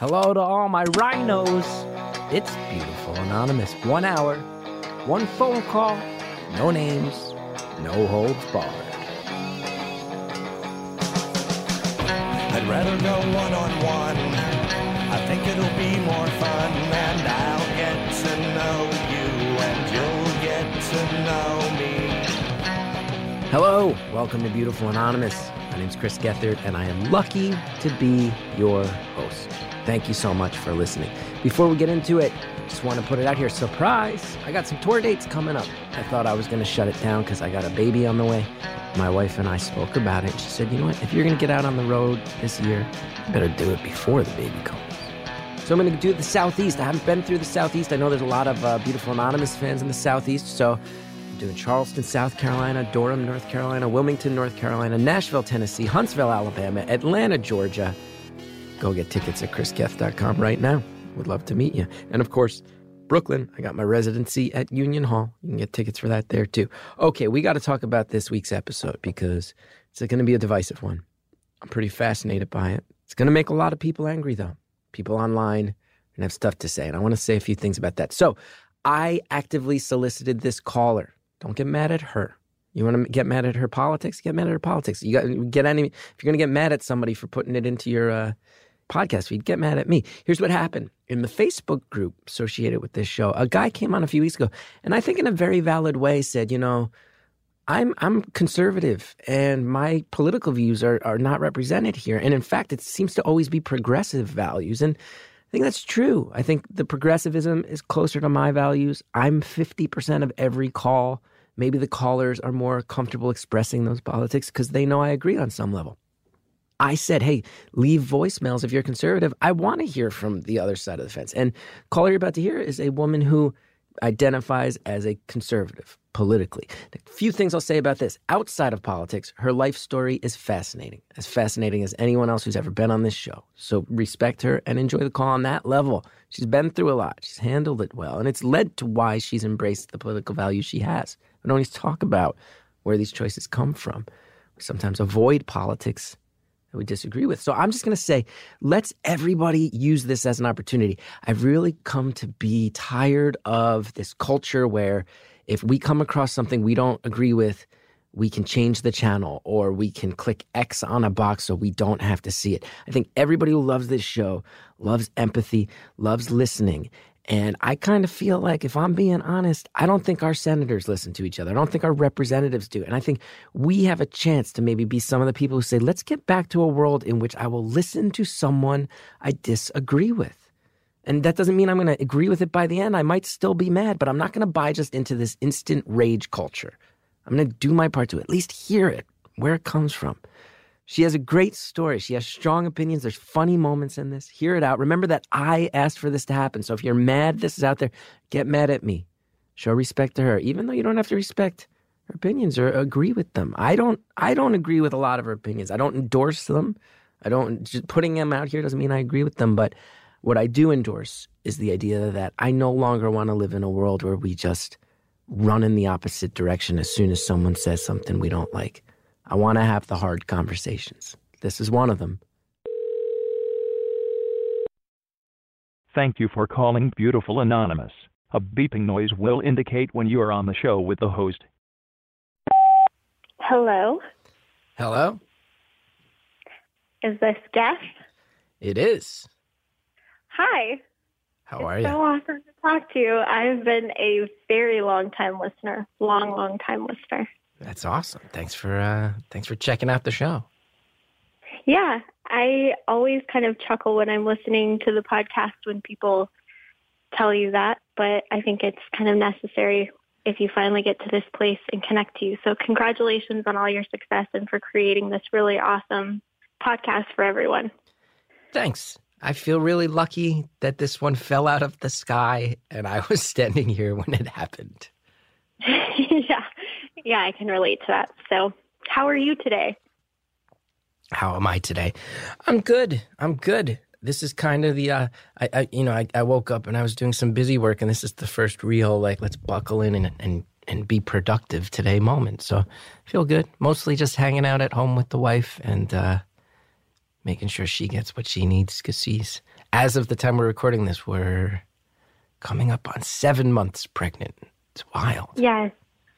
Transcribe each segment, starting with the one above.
Hello to all my rhinos. It's beautiful, anonymous. One hour, one phone call, no names, no holds barred. I'd rather go one on one. I think it'll be more fun, and I'll get to know you, and you'll get to know me. Hello, welcome to Beautiful Anonymous. My name's Chris Gethard, and I am lucky to be your host. Thank you so much for listening. Before we get into it, just want to put it out here surprise! I got some tour dates coming up. I thought I was going to shut it down because I got a baby on the way. My wife and I spoke about it. She said, you know what? If you're going to get out on the road this year, you better do it before the baby comes. So I'm going to do the Southeast. I haven't been through the Southeast. I know there's a lot of uh, beautiful Anonymous fans in the Southeast. So I'm doing Charleston, South Carolina, Durham, North Carolina, Wilmington, North Carolina, Nashville, Tennessee, Huntsville, Alabama, Atlanta, Georgia. Go get tickets at chrisgeth.com right now. Would love to meet you. And of course, Brooklyn, I got my residency at Union Hall. You can get tickets for that there too. Okay, we got to talk about this week's episode because it's going to be a divisive one. I'm pretty fascinated by it. It's going to make a lot of people angry, though. People online and have stuff to say. And I want to say a few things about that. So I actively solicited this caller. Don't get mad at her. You want to get mad at her politics? Get mad at her politics. You got get any. If you're going to get mad at somebody for putting it into your uh, podcast feed, get mad at me. Here's what happened in the Facebook group associated with this show. A guy came on a few weeks ago, and I think in a very valid way said, you know, I'm I'm conservative, and my political views are are not represented here. And in fact, it seems to always be progressive values, and I think that's true. I think the progressivism is closer to my values. I'm 50% of every call. Maybe the callers are more comfortable expressing those politics because they know I agree on some level. I said, hey, leave voicemails if you're conservative. I want to hear from the other side of the fence. And caller you're about to hear is a woman who identifies as a conservative politically. A few things I'll say about this. Outside of politics, her life story is fascinating, as fascinating as anyone else who's ever been on this show. So respect her and enjoy the call on that level. She's been through a lot, she's handled it well, and it's led to why she's embraced the political values she has. We don't always talk about where these choices come from. We sometimes avoid politics that we disagree with. So I'm just going to say, let's everybody use this as an opportunity. I've really come to be tired of this culture where if we come across something we don't agree with, we can change the channel or we can click X on a box so we don't have to see it. I think everybody who loves this show loves empathy, loves listening. And I kind of feel like, if I'm being honest, I don't think our senators listen to each other. I don't think our representatives do. And I think we have a chance to maybe be some of the people who say, let's get back to a world in which I will listen to someone I disagree with. And that doesn't mean I'm going to agree with it by the end. I might still be mad, but I'm not going to buy just into this instant rage culture. I'm going to do my part to at least hear it, where it comes from. She has a great story. She has strong opinions. There's funny moments in this. Hear it out. Remember that I asked for this to happen. So if you're mad this is out there, get mad at me. Show respect to her, even though you don't have to respect her opinions or agree with them. I don't I don't agree with a lot of her opinions. I don't endorse them. I don't just putting them out here doesn't mean I agree with them, but what I do endorse is the idea that I no longer want to live in a world where we just run in the opposite direction as soon as someone says something we don't like. I want to have the hard conversations. This is one of them. Thank you for calling Beautiful Anonymous. A beeping noise will indicate when you are on the show with the host. Hello, Hello? is this Jeff? It is. Hi. How are it's you? So awesome to talk to you. I've been a very long time listener, long, long time listener. That's awesome. Thanks for uh thanks for checking out the show. Yeah, I always kind of chuckle when I'm listening to the podcast when people tell you that, but I think it's kind of necessary if you finally get to this place and connect to you. So congratulations on all your success and for creating this really awesome podcast for everyone. Thanks. I feel really lucky that this one fell out of the sky and I was standing here when it happened. yeah. Yeah, I can relate to that. So, how are you today? How am I today? I'm good. I'm good. This is kind of the uh I, I you know, I, I woke up and I was doing some busy work and this is the first real like let's buckle in and and and be productive today moment. So I feel good. Mostly just hanging out at home with the wife and uh making sure she gets what she needs because she's, as of the time we're recording this, we're coming up on seven months pregnant. It's wild. Yes.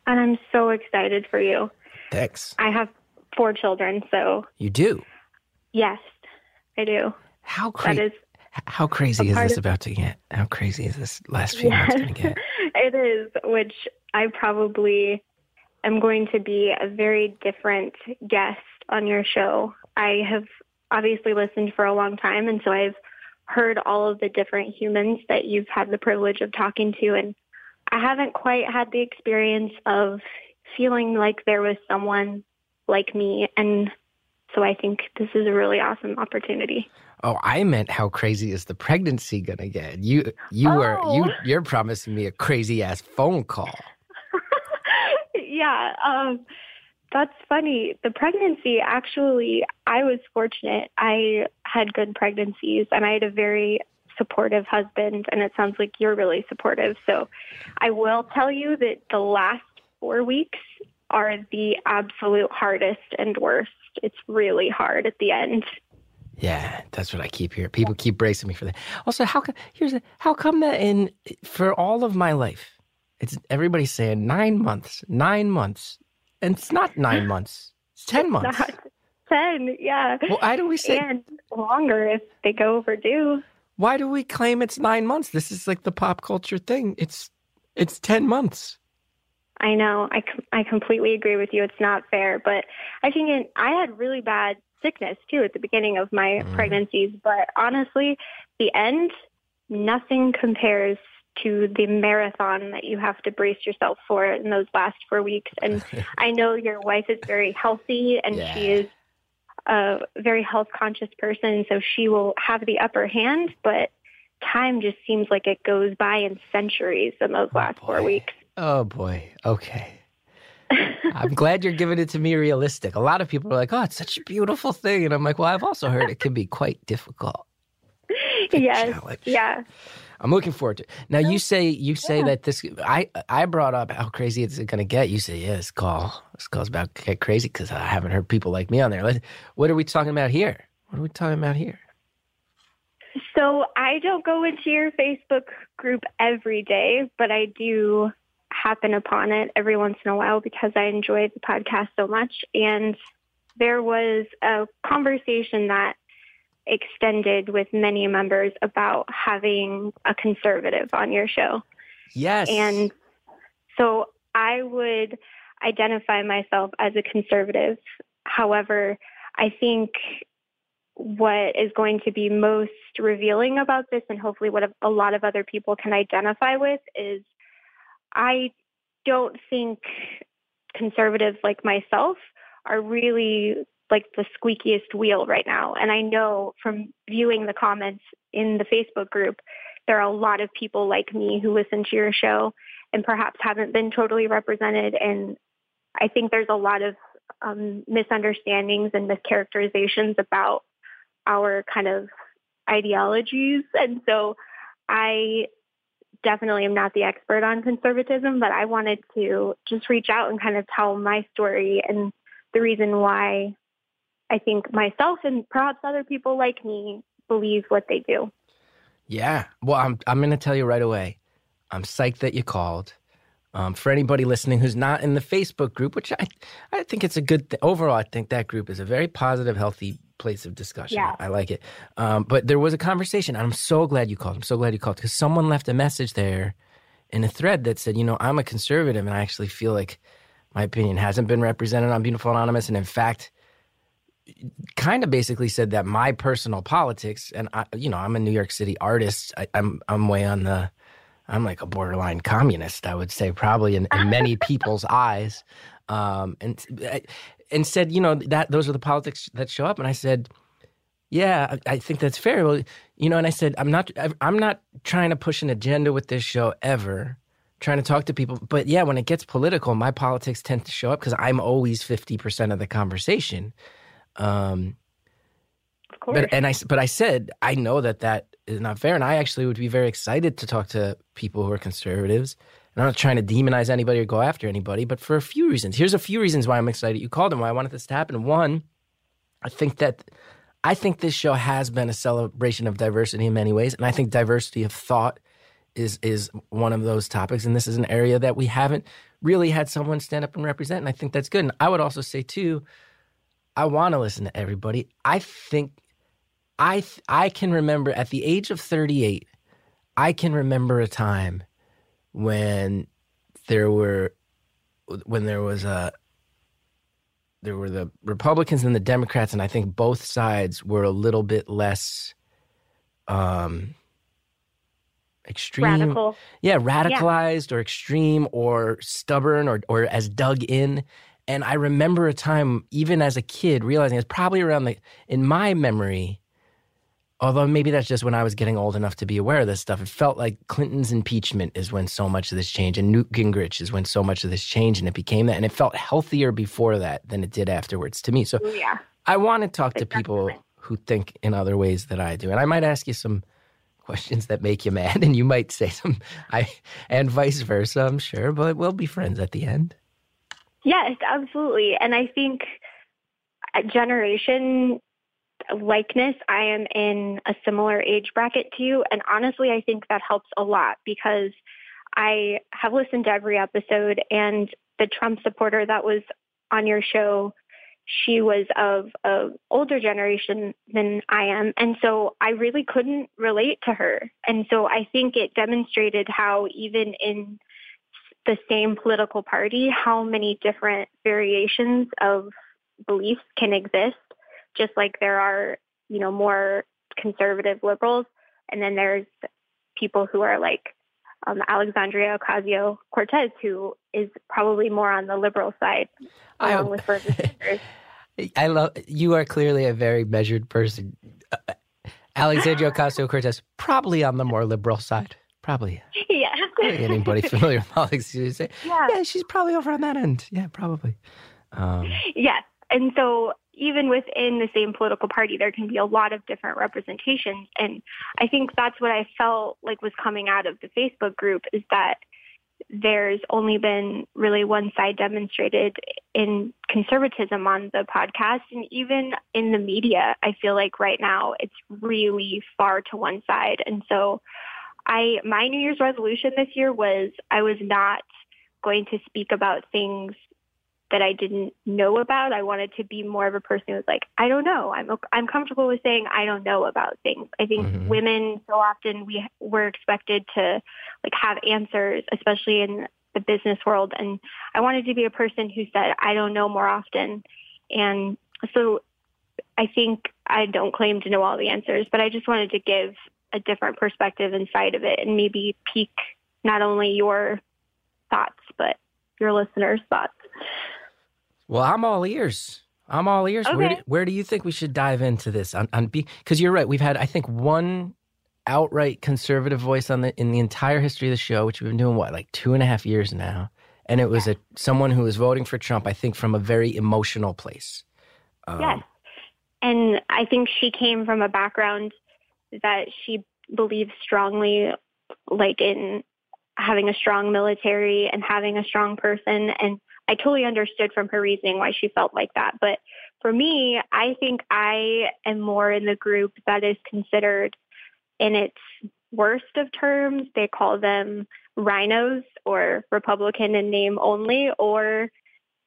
And I'm so excited for you. Thanks. I have four children, so You do. yes, I do. How crazy? is How crazy is this of- about to get? How crazy is this last few months going to get? it is, which I probably am going to be a very different guest on your show. I have obviously listened for a long time, and so I've heard all of the different humans that you've had the privilege of talking to, and I haven't quite had the experience of feeling like there was someone like me, and so I think this is a really awesome opportunity. Oh, I meant how crazy is the pregnancy gonna get? You you were you Oh. you're promising me a crazy ass phone call. yeah, um, that's funny. The pregnancy, actually, I was fortunate. I had good pregnancies, and I had a very supportive husband, and it sounds like you're really supportive. So I will tell you that the last four weeks are the absolute hardest and worst. It's really hard at the end. Yeah, that's what I keep hearing. People keep bracing me for that. Also, how come here's how come that in for all of my life, it's everybody's saying nine months, nine months, and it's not nine months. It's ten months. Not 10, yeah. Well, why do we say? and longer if they go overdue. Why do we claim it's nine months? This is like the pop culture thing. It's it's ten months. I know. I, com- I completely agree with you. It's not fair, but I think it, I had really bad sickness too at the beginning of my Mm. pregnancies. But honestly, the end, nothing compares to the marathon that you have to brace yourself for in those last four weeks. And I know your wife is very healthy and Yeah. she is a very health conscious person, so she will have the upper hand. But time just seems like it goes by in centuries in those Oh, last four weeks. Oh boy. Okay. I'm glad you're giving it to me realistic. A lot of people are like, "Oh, it's such a beautiful thing," and I'm like, "Well, I've also heard it can be quite difficult." Yes. challenge. Yeah. I'm looking forward to. It. Now you say you say Yeah. that this. I I brought up how crazy it's going to get. You say, "Yeah, this call this call's about to get crazy because I haven't heard people like me on there." Let- What are we talking about here? What are we talking about here? So I don't go into your Facebook group every day, but I do happen upon it every once in a while because I enjoy the podcast so much. And there was a conversation that extended with many members about having a conservative on your show. Yes. And so I would identify myself as a conservative. However, I think what is going to be most revealing about this, and hopefully what a lot of other people can identify with, is I don't think conservatives like myself are really like the squeakiest wheel right now. And I know from viewing the comments in the Facebook group, there are a lot of people like me who listen to your show and perhaps haven't been totally represented. And I think there's a lot of um, misunderstandings and mischaracterizations about our kind of ideologies. And so I definitely am not the expert on conservatism, but I wanted to just reach out and kind of tell my story and the reason why I think myself and perhaps other people like me believe what they do. Yeah. Well, I'm I'm going to tell you right away. I'm psyched that you called. Um, for anybody listening who's not in the Facebook group, which I I think it's a good th- overall. I think that group is a very positive, healthy place of discussion. Yeah. I like it. Um, but there was a conversation, and I'm so glad you called. I'm so glad you called because someone left a message there in a thread that said, you know, I'm a conservative, and I actually feel like my opinion hasn't been represented on Beautiful Anonymous, and in fact, kind of basically said that my personal politics, and I, you know, I'm a New York City artist. I, I'm I'm way on the, I'm like a borderline communist. I would say probably in, in many people's eyes, um, and and said, you know, that those are the politics that show up. And I said, yeah, I, I think that's fair. Well, you know, and I said, I'm not I'm not trying to push an agenda with this show ever. Trying to talk to people, but yeah, when it gets political, my politics tend to show up because I'm always fifty percent of the conversation. Um, Of course. but and I but I said I know that that is not fair, and I actually would be very excited to talk to people who are conservatives. And I'm not trying to demonize anybody or go after anybody, but for a few reasons. Here's a few reasons why I'm excited you called and why I wanted this to happen. One, I think that I think this show has been a celebration of diversity in many ways, and I think diversity of thought is is one of those topics. And this is an area that we haven't really had someone stand up and represent, and I think that's good. And I would also say too, I want to listen to everybody. I think I th- I can remember at the age of 38, I can remember a time when there were when there was a there were the Republicans and the Democrats, and I think both sides were a little bit less um, extreme. Radical. Yeah, radicalized or extreme or stubborn or, or as dug in. And I remember a time, even as a kid, realizing it's probably around the, in my memory, although maybe that's just when I was getting old enough to be aware of this stuff. It felt like Clinton's impeachment is when so much of this changed, and Newt Gingrich is when so much of this changed, and it became that. And it felt healthier before that than it did afterwards to me. So oh, Yeah. I want to talk to people who think in other ways that I do. And I might ask you some questions that make you mad, and you might say some, I, and vice versa, I'm sure, but we'll be friends at the end. Yes, absolutely. And I think generation likeness, I am in a similar age bracket to you. And honestly, I think that helps a lot because I have listened to every episode and the Trump supporter that was on your show, she was of a older generation than I am. And so I really couldn't relate to her. And so I think it demonstrated how even in the same political party, how many different variations of beliefs can exist, just like there are, you know, more conservative liberals, and then there's people who are like um, Alexandria Ocasio Cortez, who is probably more on the liberal side, I- along with Bernie Sanders. I love, you are clearly a very measured person. Uh, Alexandria Ocasio Cortez, probably on the more liberal side. Probably. yeah. Anybody familiar with politics? You say, Yeah. yeah, she's probably over on that end. Yeah, probably. Um, Yes. And so even within the same political party, there can be a lot of different representations. And I think that's what I felt like was coming out of the Facebook group is that there's only been really one side demonstrated in conservatism on the podcast. And even in the media, I feel like right now it's really far to one side. And so I, my New Year's resolution this year was I was not going to speak about things that I didn't know about. I wanted to be more of a person who was like, I don't know. I'm I'm comfortable with saying I don't know about things. I think Mhm. women so often we we're expected to like have answers, especially in the business world. And I wanted to be a person who said I don't know more often. And so I think I don't claim to know all the answers, but I just wanted to give a different perspective inside of it and maybe pique not only your thoughts but your listeners' thoughts. Well, I'm all ears. I'm all ears. Where, do, where do you think we should dive into this? On, on because you're right. We've had, I think, one outright conservative voice on the in the entire history of the show, which we've been doing what like two and a half years now, and it was a someone who was voting for Trump. I think from a very emotional place. Um, Yes. And I think she came from a background that she believes strongly, like in having a strong military and having a strong person. And I totally understood from her reasoning why she felt like that. But for me, I think I am more in the group that is considered in its worst of terms. They call them rhinos or Republican in name only, or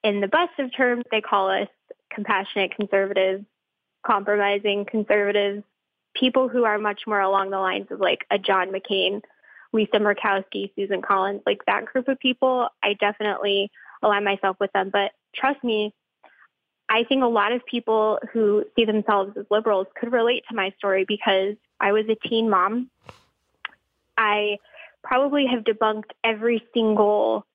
in the best of terms, they call us compassionate conservatives, compromising conservatives, people who are much more along the lines of like a John McCain, Lisa Murkowski, Susan Collins, like that group of people. I definitely align myself with them. But trust me, I think a lot of people who see themselves as liberals could relate to my story because I was a teen mom. I probably have debunked every single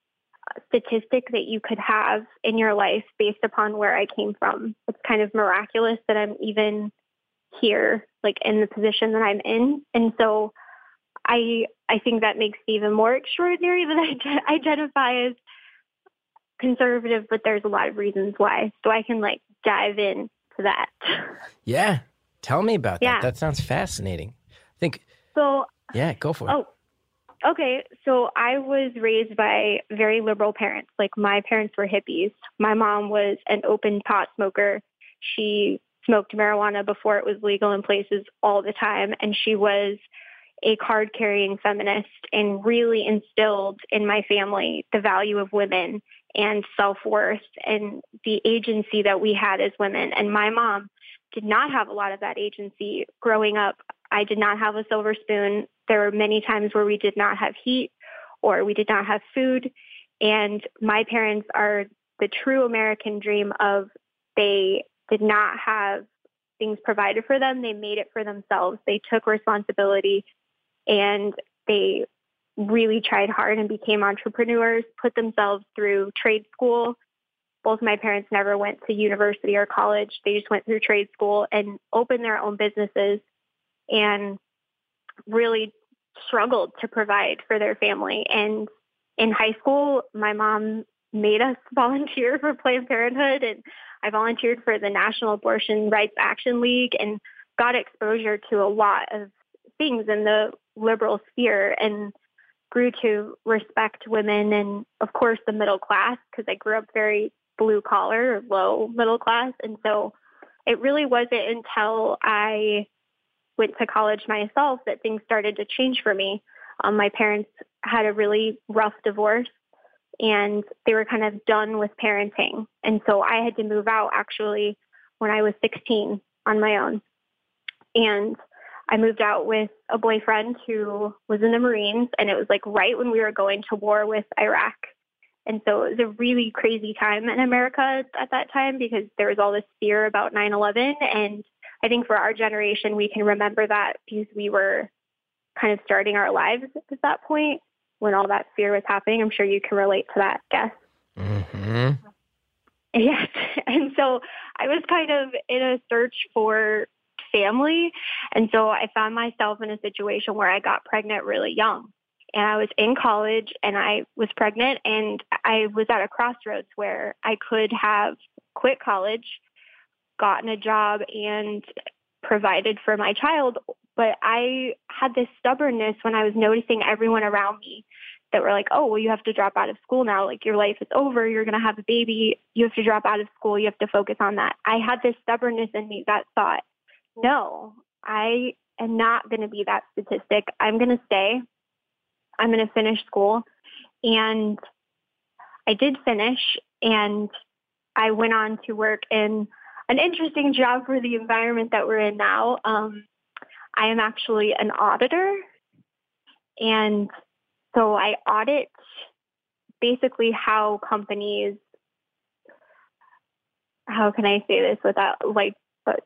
statistic that you could have in your life based upon where I came from. It's kind of miraculous that I'm even here, like in the position that I'm in. And so I I think that makes it even more extraordinary that I identify as conservative, but there's a lot of reasons why. So I can like dive in to that. Yeah. Tell me about Yeah. that. That sounds fascinating. I think. So Yeah. Go for it. Oh, okay. So I was raised by very liberal parents. Like my parents were hippies. My mom was an open pot smoker. She smoked marijuana before it was legal in places all the time. And she was a card carrying feminist and really instilled in my family the value of women and self worth and the agency that we had as women. And my mom did not have a lot of that agency growing up. I did not have a silver spoon. There were many times where we did not have heat or we did not have food. And my parents are the true American dream of they did not have things provided for them. They made it for themselves. They took responsibility and they really tried hard and became entrepreneurs, put themselves through trade school. Both my parents never went to university or college. They just went through trade school and opened their own businesses and really struggled to provide for their family. And in high school, my mom made us volunteer for Planned Parenthood and I volunteered for the National Abortion Rights Action League and got exposure to a lot of things in the liberal sphere and grew to respect women and of course the middle class because I grew up very blue collar, or low middle class. And so it really wasn't until I went to college myself that things started to change for me. Um, my parents had a really rough divorce and they were kind of done with parenting. And so I had to move out actually when I was 16 on my own. And I moved out with a boyfriend who was in the Marines, and it was like right when we were going to war with Iraq. And so it was a really crazy time in America at that time because there was all this fear about 9 11. And I think for our generation, we can remember that because we were kind of starting our lives at that point when all that fear was happening. I'm sure you can relate to that, guess. Mm-hmm. Yes. And so I was kind of in a search for family. And so I found myself in a situation where I got pregnant really young. And I was in college and I was pregnant and I was at a crossroads where I could have quit college, gotten a job and provided for my child. But I had this stubbornness when I was noticing everyone around me that were like, oh, well, you have to drop out of school now. Like your life is over. You're going to have a baby. You have to drop out of school. You have to focus on that. I had this stubbornness in me that thought, no, I am not going to be that statistic. I'm going to stay. I'm going to finish school. And I did finish and I went on to work in an interesting job for the environment that we're in now. Um, I am actually an auditor. And so I audit basically how companies, how can I say this without like but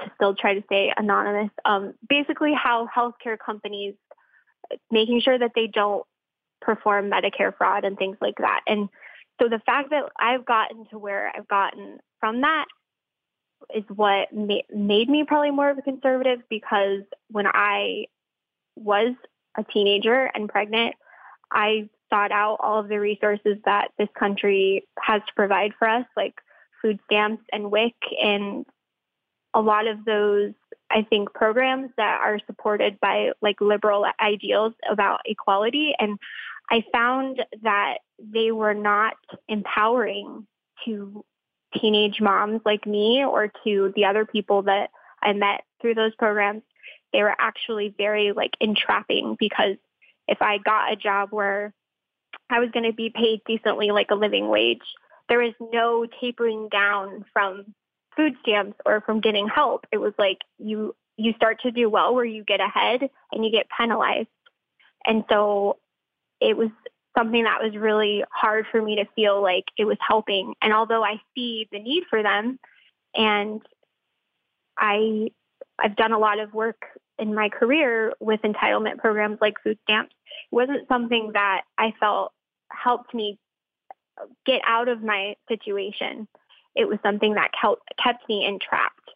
to still try to stay anonymous. Um, basically, how healthcare companies making sure that they don't perform Medicare fraud and things like that. And so the fact that I've gotten to where I've gotten from that is what ma- made me probably more of a conservative because when I was a teenager and pregnant, I sought out all of the resources that this country has to provide for us, like food stamps and WIC and a lot of those, I think, programs that are supported by like liberal ideals about equality. And I found that they were not empowering to teenage moms like me or to the other people that I met through those programs. They were actually very like entrapping because if I got a job where I was going to be paid decently like a living wage, there was no tapering down from food stamps or from getting help. It was like you you start to do well where you get ahead and you get penalized. And so it was something that was really hard for me to feel like it was helping. And although I see the need for them and I I've done a lot of work in my career with entitlement programs like food stamps, it wasn't something that I felt helped me get out of my situation it was something that kept me entrapped.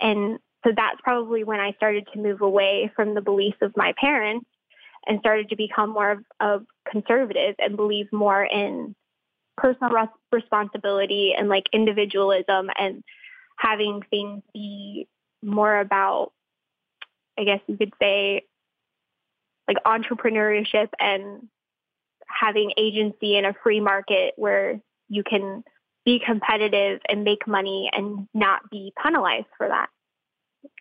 And so that's probably when I started to move away from the beliefs of my parents and started to become more of a conservative and believe more in personal res- responsibility and like individualism and having things be more about, I guess you could say, like entrepreneurship and having agency in a free market where you can be competitive and make money and not be penalized for that.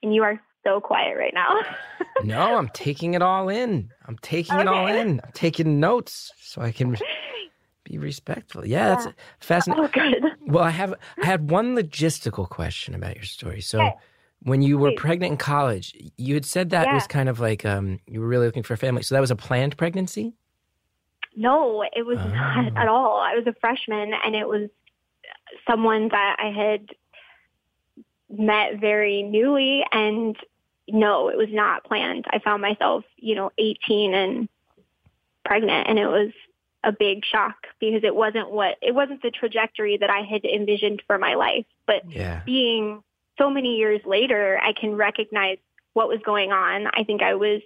And you are so quiet right now. no, I'm taking it all in. I'm taking okay. it all in. I'm taking notes so I can be respectful. Yeah, yeah. that's fascinating. Oh, good. Well, I have I had one logistical question about your story. So, okay. when you were Please. pregnant in college, you had said that yeah. was kind of like um, you were really looking for a family. So that was a planned pregnancy. No, it was oh. not at all. I was a freshman, and it was someone that I had met very newly, and no, it was not planned. I found myself, you know, 18 and pregnant, and it was a big shock because it wasn't what it wasn't the trajectory that I had envisioned for my life. But yeah. being so many years later, I can recognize what was going on. I think I was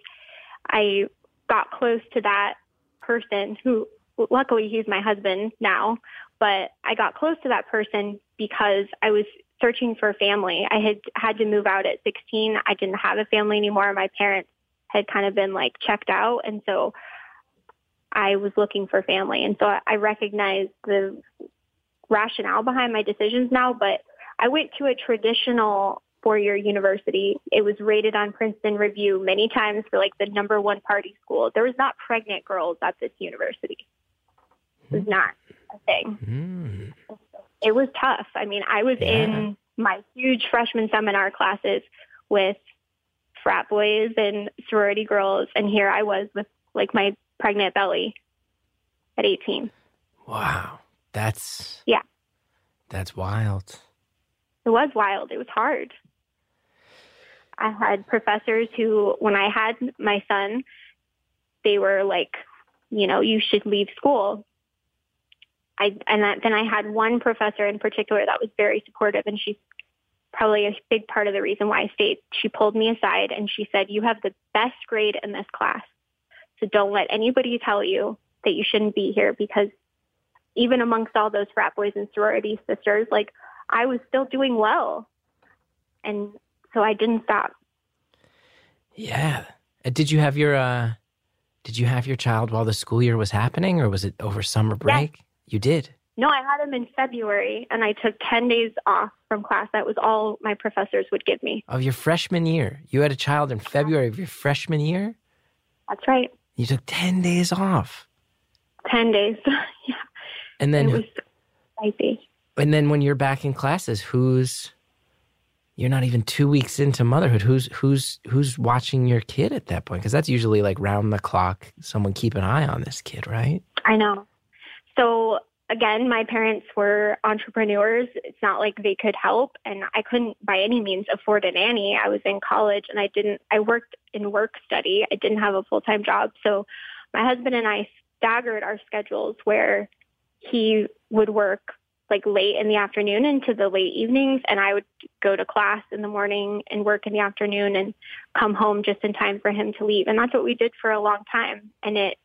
I got close to that person who luckily he's my husband now, but I got close to that person because I was searching for family. I had had to move out at 16. I didn't have a family anymore. My parents had kind of been like checked out and so I was looking for family. And so I recognize the rationale behind my decisions now, but I went to a traditional four-year university. It was rated on Princeton Review many times for like the number one party school. There was not pregnant girls at this university. It was not a thing. Mm. It was tough. I mean, I was yeah. in my huge freshman seminar classes with frat boys and sorority girls, and here I was with like my pregnant belly at 18. Wow. That's Yeah. That's wild. It was wild. It was hard. I had professors who when I had my son, they were like, you know, you should leave school. I and that, then I had one professor in particular that was very supportive and she's probably a big part of the reason why I stayed. She pulled me aside and she said, "You have the best grade in this class. So don't let anybody tell you that you shouldn't be here because even amongst all those frat boys and sorority sisters, like I was still doing well. And so I didn't stop. Yeah. Did you have your uh did you have your child while the school year was happening or was it over summer break? Yes. You did. No, I had him in February and I took 10 days off from class. That was all my professors would give me. Of your freshman year. You had a child in February of your freshman year? That's right. You took 10 days off. 10 days. yeah. And then, it was spicy. And then when you're back in classes, who's, you're not even two weeks into motherhood. Who's, who's, who's watching your kid at that point? Cause that's usually like round the clock. Someone keep an eye on this kid, right? I know. So again, my parents were entrepreneurs. It's not like they could help and I couldn't by any means afford a nanny. I was in college and I didn't, I worked in work study. I didn't have a full-time job. So my husband and I staggered our schedules where he would work like late in the afternoon into the late evenings and I would go to class in the morning and work in the afternoon and come home just in time for him to leave. And that's what we did for a long time. And it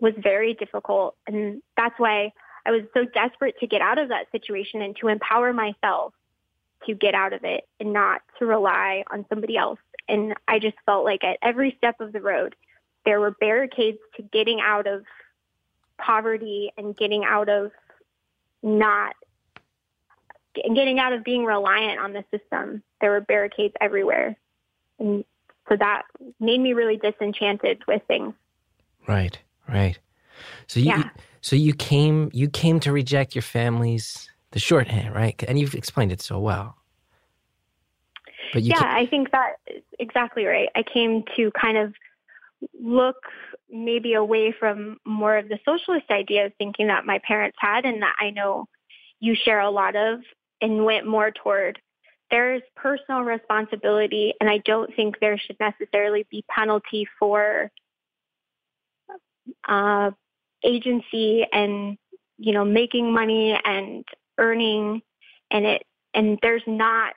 was very difficult. And that's why I was so desperate to get out of that situation and to empower myself to get out of it and not to rely on somebody else. And I just felt like at every step of the road, there were barricades to getting out of poverty and getting out of not getting out of being reliant on the system. There were barricades everywhere. And so that made me really disenchanted with things. Right. Right. So you yeah. so you came you came to reject your family's the shorthand, right? And you've explained it so well. But yeah, came- I think that is exactly right. I came to kind of look maybe away from more of the socialist ideas thinking that my parents had and that I know you share a lot of and went more toward there's personal responsibility and I don't think there should necessarily be penalty for uh, agency and you know making money and earning and it and there's not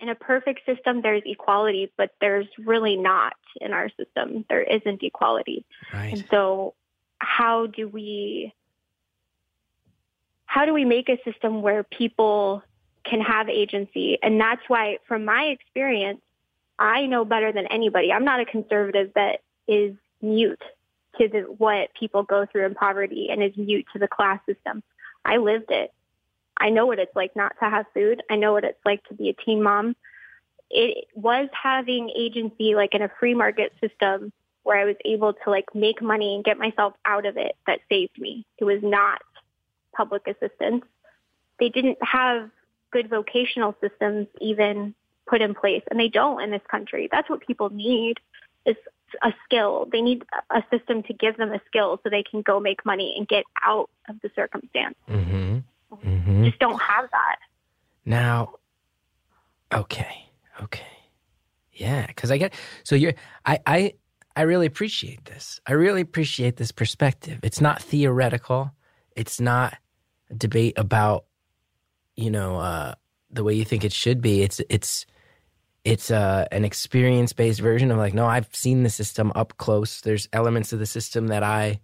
in a perfect system there's equality but there's really not in our system. There isn't equality. Right. and so how do we how do we make a system where people can have agency? And that's why from my experience i know better than anybody. I'm not a conservative that is mute to the, what people go through in poverty and is mute to the class system. I lived it. I know what it's like not to have food. I know what it's like to be a teen mom. It was having agency like in a free market system where I was able to like make money and get myself out of it that saved me. It was not public assistance. They didn't have good vocational systems even put in place and they don't in this country. That's what people need is a skill. They need a system to give them a skill so they can go make money and get out of the circumstance. Mm-hmm. Mm-hmm. Just don't have that. Now, okay, okay, yeah, because I get so you're I I I really appreciate this. I really appreciate this perspective. It's not theoretical. It's not a debate about you know uh, the way you think it should be. It's it's it's uh, an experience based version of like no, I've seen the system up close. There's elements of the system that I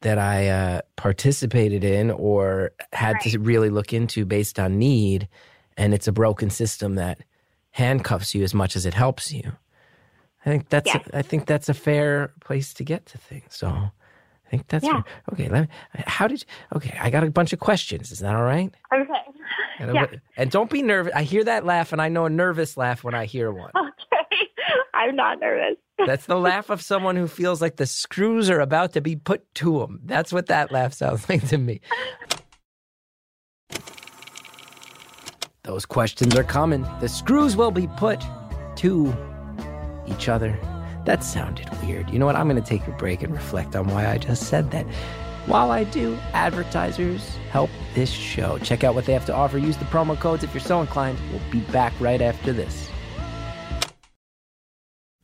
that I uh, participated in or had right. to really look into based on need, and it's a broken system that handcuffs you as much as it helps you. I think that's yeah. a, I think that's a fair place to get to things. So I think that's yeah. fair. okay. Let me, how did you, okay? I got a bunch of questions. Is that all right? Okay. And, yeah. and don't be nervous. I hear that laugh, and I know a nervous laugh when I hear one. Okay. I'm not nervous. That's the laugh of someone who feels like the screws are about to be put to them. That's what that laugh sounds like to me. Those questions are coming. The screws will be put to each other. That sounded weird. You know what? I'm going to take a break and reflect on why I just said that. While I do, advertisers help this show. Check out what they have to offer. Use the promo codes if you're so inclined. We'll be back right after this.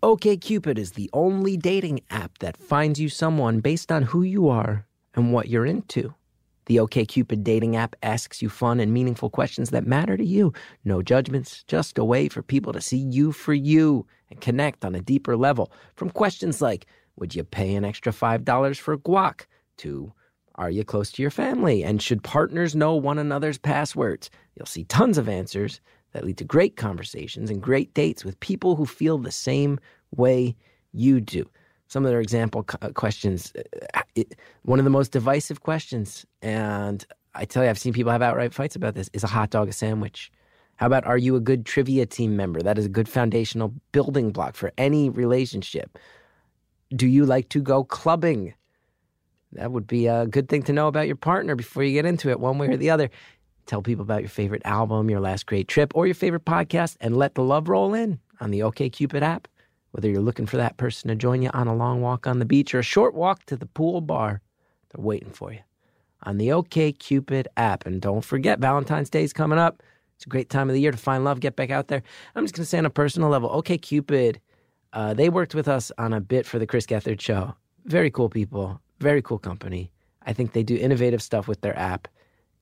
OKCupid is the only dating app that finds you someone based on who you are and what you're into. The OKCupid dating app asks you fun and meaningful questions that matter to you. No judgments, just a way for people to see you for you and connect on a deeper level. From questions like, would you pay an extra $5 for guac? to, are you close to your family? And should partners know one another's passwords? You'll see tons of answers that lead to great conversations and great dates with people who feel the same way you do. Some of their example uh, questions, uh, one of the most divisive questions, and I tell you, I've seen people have outright fights about this, is a hot dog a sandwich? How about are you a good trivia team member? That is a good foundational building block for any relationship. Do you like to go clubbing? That would be a good thing to know about your partner before you get into it, one way or the other. Tell people about your favorite album, your last great trip, or your favorite podcast, and let the love roll in on the OKCupid app. Whether you're looking for that person to join you on a long walk on the beach or a short walk to the pool bar, they're waiting for you on the OKCupid app. And don't forget, Valentine's Day is coming up. It's a great time of the year to find love, get back out there. I'm just going to say on a personal level, OKCupid, uh, they worked with us on a bit for the Chris Gethard show. Very cool people, very cool company. I think they do innovative stuff with their app.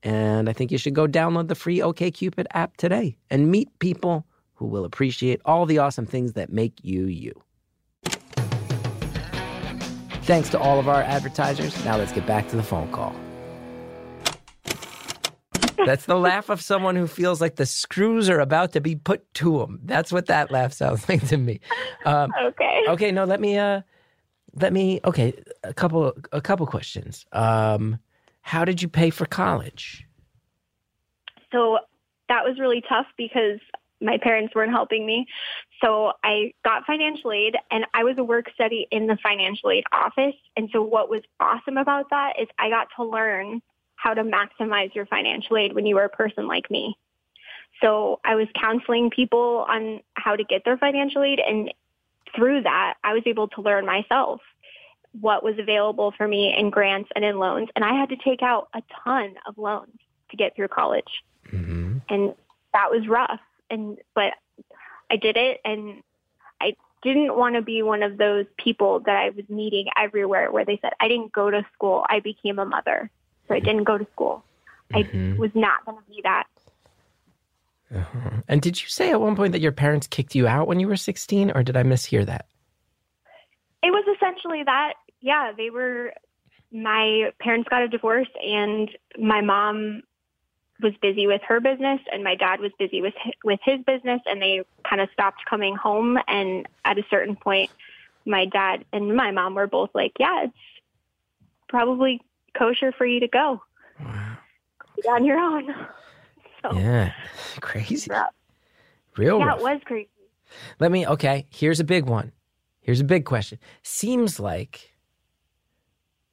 And I think you should go download the free OKCupid app today and meet people who will appreciate all the awesome things that make you you. Thanks to all of our advertisers. Now let's get back to the phone call. That's the laugh of someone who feels like the screws are about to be put to them. That's what that laugh sounds like to me. Um, okay. Okay. No, let me. Uh, let me. Okay, a couple. A couple questions. Um, how did you pay for college? So that was really tough because my parents weren't helping me. So I got financial aid and I was a work study in the financial aid office. And so what was awesome about that is I got to learn how to maximize your financial aid when you were a person like me. So I was counseling people on how to get their financial aid and through that I was able to learn myself what was available for me in grants and in loans. And I had to take out a ton of loans to get through college. Mm-hmm. And that was rough. And, but I did it and I didn't want to be one of those people that I was meeting everywhere where they said, I didn't go to school. I became a mother. So I didn't go to school. Mm-hmm. I was not going to be that. Uh-huh. And did you say at one point that your parents kicked you out when you were 16 or did I mishear that? It was essentially that. Yeah, they were. My parents got a divorce, and my mom was busy with her business, and my dad was busy with his, with his business, and they kind of stopped coming home. And at a certain point, my dad and my mom were both like, "Yeah, it's probably kosher for you to go." Wow. be on your own. So, Yeah. Crazy. yeah, Real yeah rough. it was crazy. Let me, okay, here's a big one. Here's a big question. Seems like,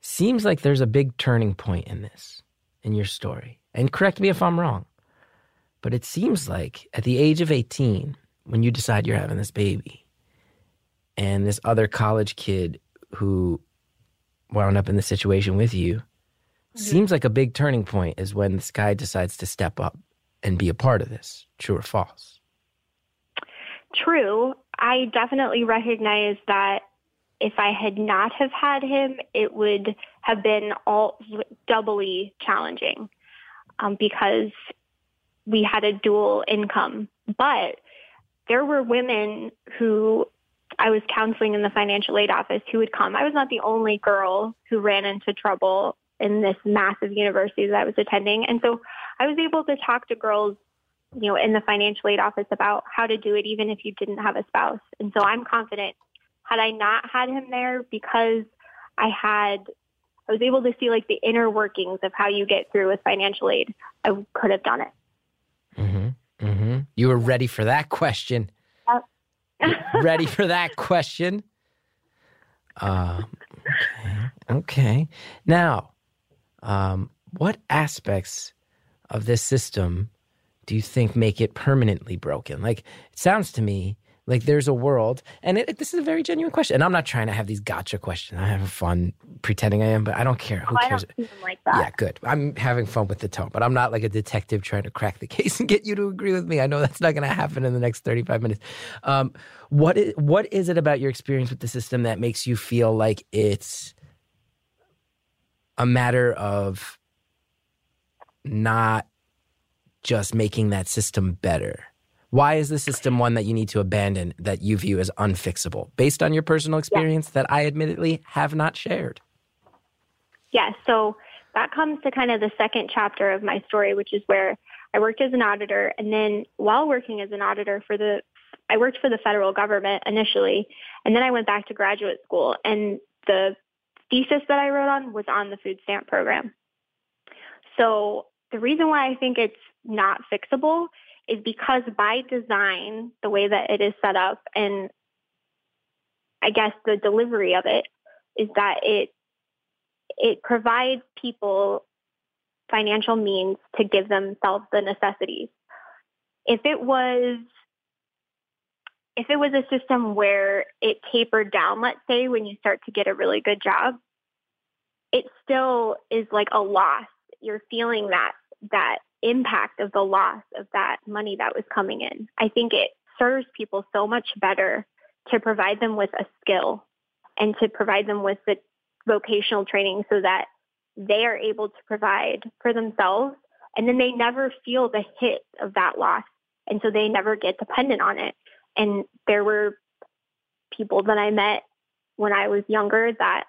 seems like there's a big turning point in this, in your story. And correct me if I'm wrong, but it seems like at the age of 18, when you decide you're having this baby, and this other college kid who wound up in the situation with you, mm-hmm. seems like a big turning point is when this guy decides to step up and be a part of this. True or false? True. I definitely recognize that if I had not have had him, it would have been all doubly challenging um, because we had a dual income. But there were women who I was counseling in the financial aid office who would come. I was not the only girl who ran into trouble in this massive university that I was attending. And so I was able to talk to girls you know, in the financial aid office about how to do it even if you didn't have a spouse. And so I'm confident had I not had him there because I had I was able to see like the inner workings of how you get through with financial aid, I could have done it. Mm-hmm. Mm-hmm. You were ready for that question. ready for that question. Um, okay. Okay. Now, um, what aspects of this system do you think make it permanently broken? Like, it sounds to me like there's a world, and it, this is a very genuine question. And I'm not trying to have these gotcha questions. I have fun pretending I am, but I don't care. Who Oh, cares? like. Yeah, good. I'm having fun with the tone, but I'm not like a detective trying to crack the case and get you to agree with me. I know that's not going to happen in the next 35 minutes. Um, what is what is it about your experience with the system that makes you feel like it's a matter of not just making that system better? Why is the system one that you need to abandon that you view as unfixable based on your personal experience that I admittedly have not shared? Yes. So that comes to kind of the second chapter of my story, which is where I worked as an auditor. And then while working as an auditor for the, I worked for the federal government initially. And then I went back to graduate school and the thesis that I wrote on was on the food stamp program. So the reason why I think it's not fixable is because by design, the way that it is set up and I guess the delivery of it is that it it provides people financial means to give themselves the necessities. If it was if it was a system where it tapered down, let's say when you start to get a really good job, it still is like a loss. You're feeling that that impact of the loss of that money that was coming in. I think it serves people so much better to provide them with a skill and to provide them with the vocational training so that they are able to provide for themselves and then they never feel the hit of that loss and so they never get dependent on it and there were people that i met when i was younger that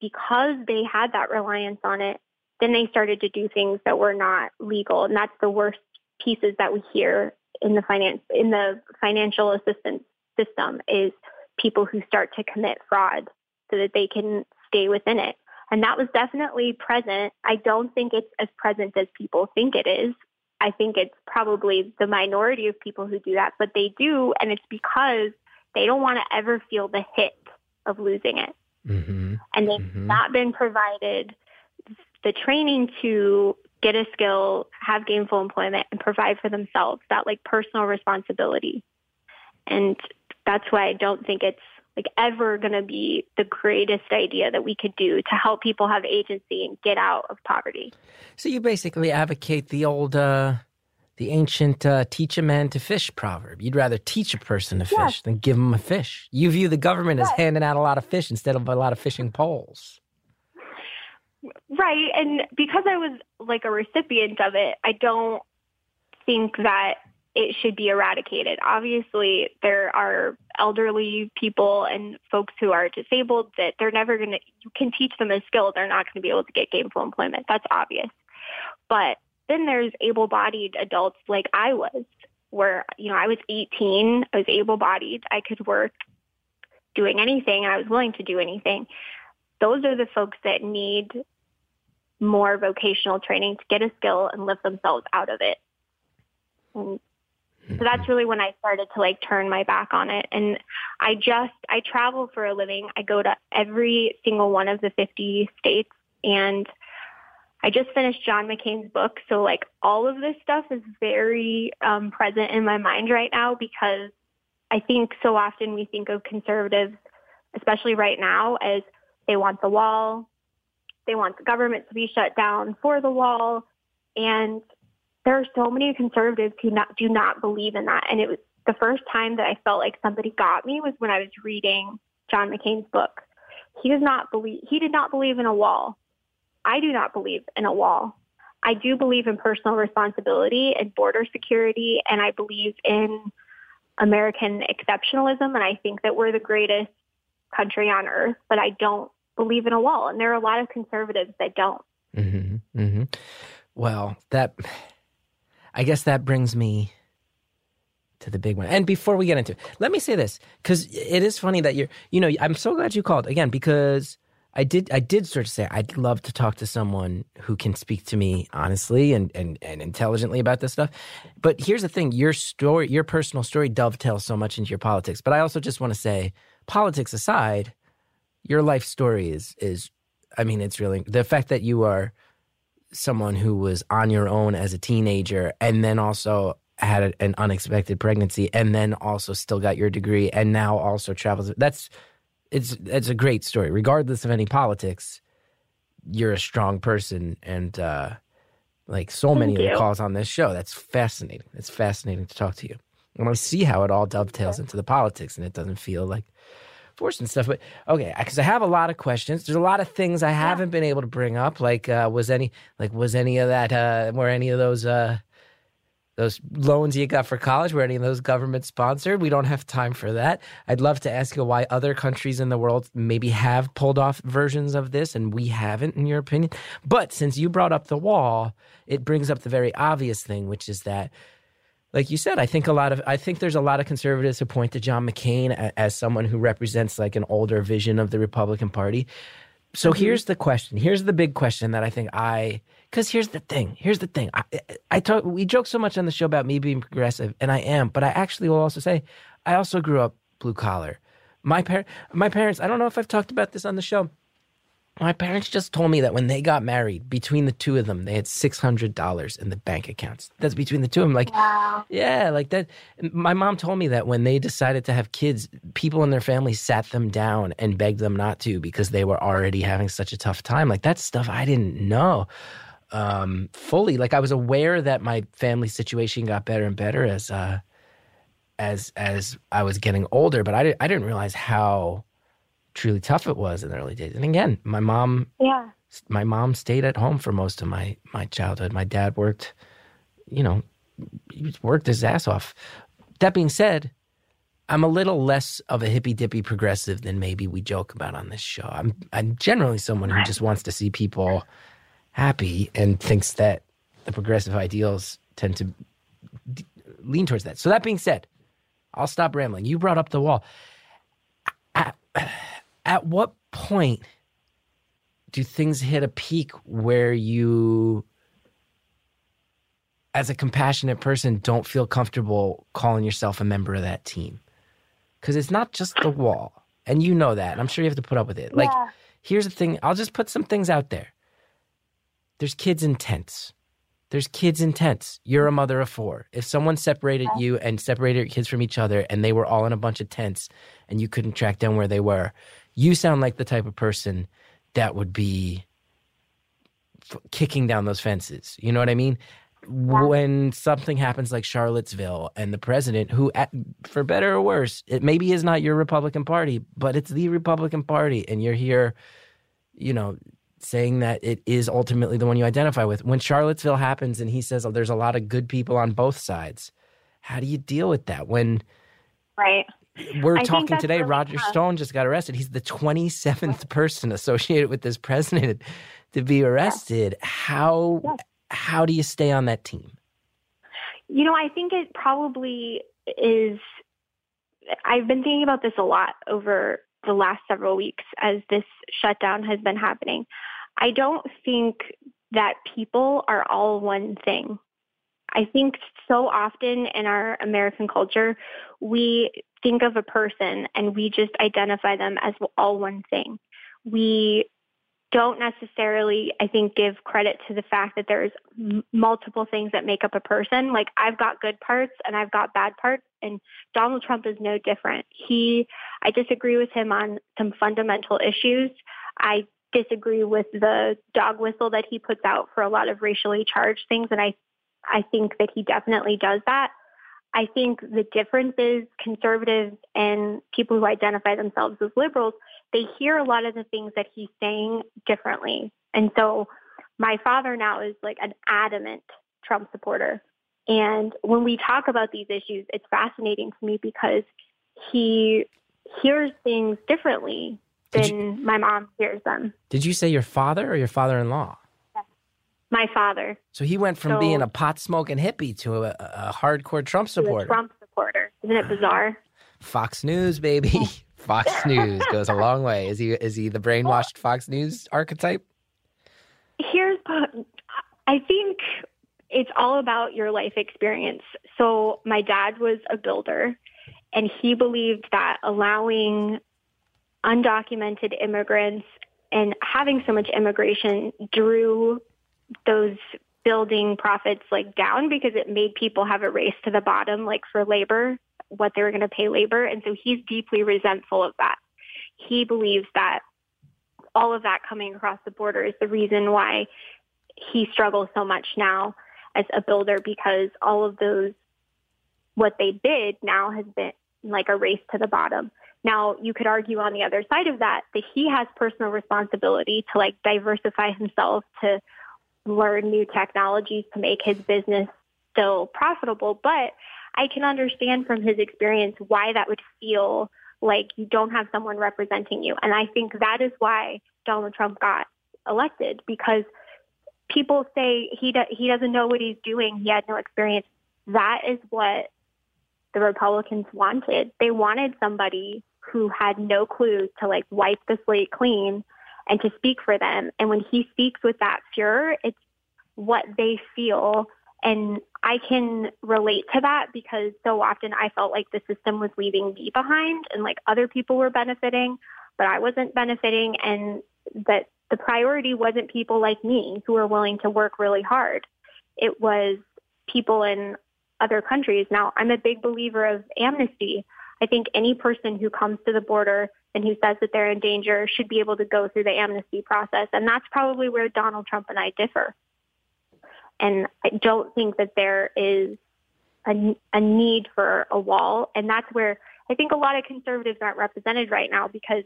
because they had that reliance on it then they started to do things that were not legal and that's the worst pieces that we hear in the finance in the financial assistance system is people who start to commit fraud so that they can stay within it. And that was definitely present. I don't think it's as present as people think it is. I think it's probably the minority of people who do that, but they do. And it's because they don't want to ever feel the hit of losing it. Mm-hmm. And they've Mhm. not been provided the training to get a skill, have gainful employment, and provide for themselves, that like personal responsibility. And that's why I don't think it's like ever going to be the greatest idea that we could do to help people have agency and get out of poverty. So you basically advocate the old, uh, the ancient uh, "teach a man to fish" proverb. You'd rather teach a person to fish Yes. than give them a fish. You view the government as handing out a lot of fish instead of a lot of fishing poles. Right. And because I was like a recipient of it, I don't think that it should be eradicated. Obviously, there are elderly people and folks who are disabled that they're never going to, you can teach them a skill. They're not going to be able to get gainful employment. That's obvious. But then there's able bodied adults like I was, where, you know, I was 18, I was able bodied, I could work doing anything, I was willing to do anything. Those are the folks that need more vocational training to get a skill and lift themselves out of it. And so that's really when I started to like turn my back on it. And I just, I travel for a living. I go to every single one of the 50 states and I just finished John McCain's book. So like all of this stuff is very um, present in my mind right now because I think so often we think of conservatives, especially right now, as they want the wall, they want the government to be shut down for the wall. And there are so many conservatives who not, do not believe in that. And it was the first time that I felt like somebody got me was when I was reading John McCain's book. He does not believe, he did not believe in a wall. I do not believe in a wall. I do believe in personal responsibility and border security, and I believe in American exceptionalism, and I think that we're the greatest country on earth, but I don't believe in a wall. And there are a lot of conservatives that don't. Mm-hmm, mm-hmm. Well, that, I guess that brings me to the big one. And before we get into it, let me say this because it is funny that you're, you know, I'm so glad you called again because I did, I did sort of say I'd love to talk to someone who can speak to me honestly and, and, and intelligently about this stuff. But here's the thing your story, your personal story dovetails so much into your politics. But I also just want to say, politics aside, your life story is, is, I mean, it's really the fact that you are someone who was on your own as a teenager and then also had an unexpected pregnancy and then also still got your degree and now also travels that's it's it's a great story. Regardless of any politics you're a strong person and uh like so many of the calls on this show that's fascinating. It's fascinating to talk to you. And i see how it all dovetails into the politics and it doesn't feel like and stuff but okay because i have a lot of questions. There's a lot of things i haven't been able to bring up like uh was any like was any of that uh were any of those uh those loans you got for college were any of those government sponsored? We don't have time for that. I'd love to ask you why other countries in the world maybe have pulled off versions of this and we haven't in your opinion. But since you brought up the wall it brings up the very obvious thing which is that like you said i think a lot of i think there's a lot of conservatives who point to john mccain a- as someone who represents like an older vision of the republican party. So mm-hmm. here's the question. Here's the big question that i think i because here's the thing. Here's the thing. I i talk we joke so much on the show about me being progressive and i am but i actually will also say i also grew up blue collar. My par- my parents i don't know if i've talked about this on the show my parents just told me that when they got married, between the two of them, they had six hundred dollars in the bank accounts. That's between the two of them. Like, Wow. yeah, like that. My mom told me that when they decided to have kids, people in their family sat them down and begged them not to because they were already having such a tough time. Like that's stuff I didn't know um, fully. Like I was aware that my family situation got better and better as uh, as as I was getting older, but I didn't I didn't realize how truly tough it was in the early days. And again, my mom Yeah. my mom stayed at home for most of my my childhood. My dad worked, you know, he worked his ass off. That being said, I'm a little less of a hippy dippy progressive than maybe we joke about on this show. I'm I'm generally someone who just wants to see people happy and thinks that the progressive ideals tend to d- lean towards that. So that being said, I'll stop rambling. You brought up the wall. At, at what point do things hit a peak where you as a compassionate person don't feel comfortable calling yourself a member of that team? Because it's not just the wall and you know that and i'm sure you have to put up with it. Like here's the thing i'll just put some things out there. There's kids in tents. There's kids in tents. You're a mother of four. If someone separated you and separated your kids from each other and they were all in a bunch of tents and you couldn't track down where they were you sound like the type of person that would be f- kicking down those fences. You know what I mean? When something happens like Charlottesville and the president, who, at, for better or worse, it maybe is not your Republican Party, but it's the Republican Party, and you're here, you know, saying that it is ultimately the one you identify with. When Charlottesville happens and he says, oh, there's a lot of good people on both sides, how do you deal with that? When Right. We're I talking today. really Roger tough. Stone just got arrested. He's the 27th person associated with this president to be arrested. How Yes. how do you stay on that team? You know, I think it probably is. I've been thinking about this a lot over the last several weeks as this shutdown has been happening. I don't think that people are all one thing. I think so often in our American culture, we think of a person and we just identify them as all one thing. We don't necessarily, I think, give credit to the fact that there's m- multiple things that make up a person. Like I've got good parts and I've got bad parts, and Donald Trump is no different. He, I disagree with him on some fundamental issues. I disagree with the dog whistle that he puts out for a lot of racially charged things, and I, I think that he definitely does that. I think the difference is conservatives and people who identify themselves as liberals they hear a lot of the things that he's saying differently. And so my father now is like an adamant Trump supporter. And when we talk about these issues, it's fascinating to me because he hears things differently than you, my mom hears them. Did you say your father or your father in law? My father. So he went from so, being a pot smoking hippie to a, a hardcore Trump supporter. Trump supporter. Isn't it bizarre? Fox News, baby. Fox News goes a long way. Is he is he the brainwashed Fox News archetype? Here's I think it's all about your life experience. So my dad was a builder and he believed that allowing undocumented immigrants and having so much immigration drew those building profits like down because it made people have a race to the bottom like for labor what they were going to pay labor. And so he's deeply resentful of that. He believes that all of that coming across the border is the reason why he struggles so much now as a builder because all of those, what they bid now has been like a race to the bottom. Now, you could argue on the other side of that that he has personal responsibility to like diversify himself, to learn new technologies to make his business still profitable. But I can understand from his experience why that would feel like you don't have someone representing you. And I think that is why Donald Trump got elected because people say he do, he doesn't know what he's doing. He had no experience. That is what the Republicans wanted. They wanted somebody who had no clue to like wipe the slate clean and to speak for them. And when he speaks with that furor, it's what they feel and I can relate to that because so often I felt like the system was leaving me behind and like other people were benefiting, but I wasn't benefiting and that the priority wasn't people like me who were willing to work really hard. It was people in other countries. Now, I'm a big believer of amnesty. I think any person who comes to the border and who says that they're in danger should be able to go through the amnesty process. And that's probably where Donald Trump and I differ. And I don't think that there is a, a need for a wall. And that's where I think a lot of conservatives aren't represented right now because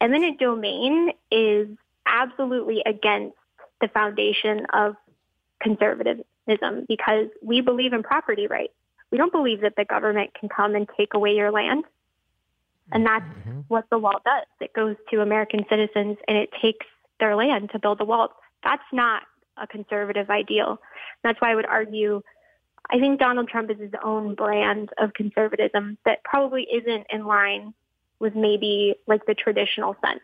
eminent domain is absolutely against the foundation of conservatism because we believe in property rights. We don't believe that the government can come and take away your land. And that's mm-hmm. what the wall does. It goes to American citizens and it takes their land to build the wall. That's not a conservative ideal. That's why I would argue I think Donald Trump is his own brand of conservatism that probably isn't in line with maybe like the traditional sense.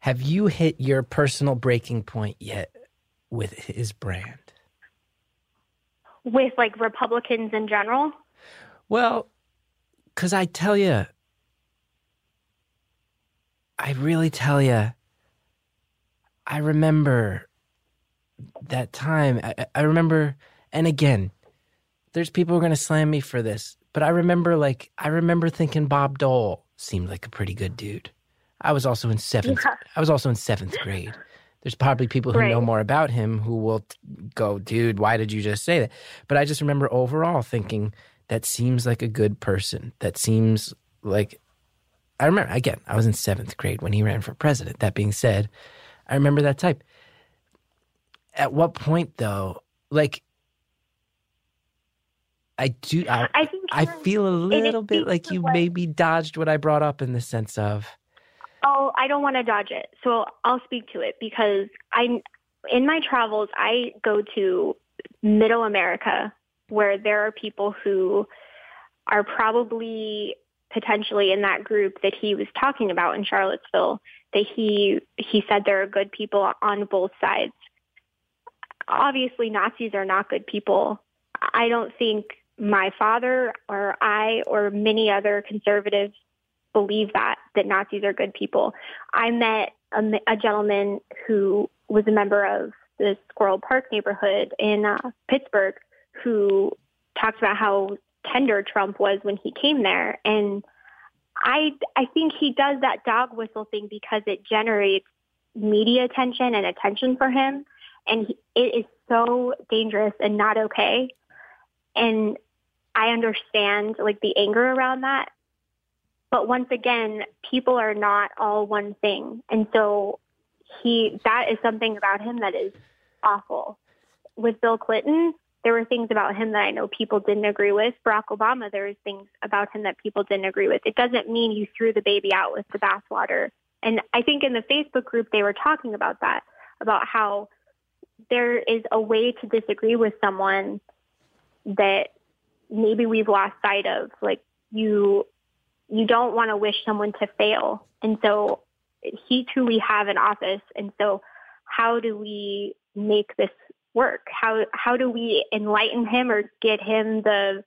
Have you hit your personal breaking point yet with his brand? With like Republicans in general? Well, because I tell you, I really tell you, I remember that time. I, I remember, and again, there's people who are going to slam me for this, but I remember like I remember thinking Bob Dole seemed like a pretty good dude. I was also in seventh. Yeah. I was also in seventh grade. There's probably people who right. know more about him who will t- go, dude, why did you just say that? But I just remember overall thinking that seems like a good person. That seems like I remember again. I was in seventh grade when he ran for president. That being said, I remember that type. At what point, though, like, I do. I, I, think I feel a little bit like you maybe dodged what I brought up in the sense of. Oh, I don't want to dodge it, so I'll speak to it because I, in my travels, I go to Middle America where there are people who are probably potentially in that group that he was talking about in Charlottesville that he he said there are good people on both sides. Obviously Nazis are not good people. I don't think my father or I or many other conservatives believe that that Nazis are good people. I met a, a gentleman who was a member of the Squirrel Park neighborhood in uh, Pittsburgh who talked about how tender Trump was when he came there. And I I think he does that dog whistle thing because it generates media attention and attention for him. And he, it is so dangerous and not okay. And I understand like the anger around that but once again people are not all one thing and so he that is something about him that is awful with Bill Clinton there were things about him that I know people didn't agree with. Barack Obama, there was things about him that people didn't agree with. It doesn't mean you threw the baby out with the bathwater. And I think in the Facebook group, they were talking about that, about how there is a way to disagree with someone that maybe we've lost sight of. Like you, you don't want to wish someone to fail. And so he truly have an office. And so how do we make this work? How how do we enlighten him or get him the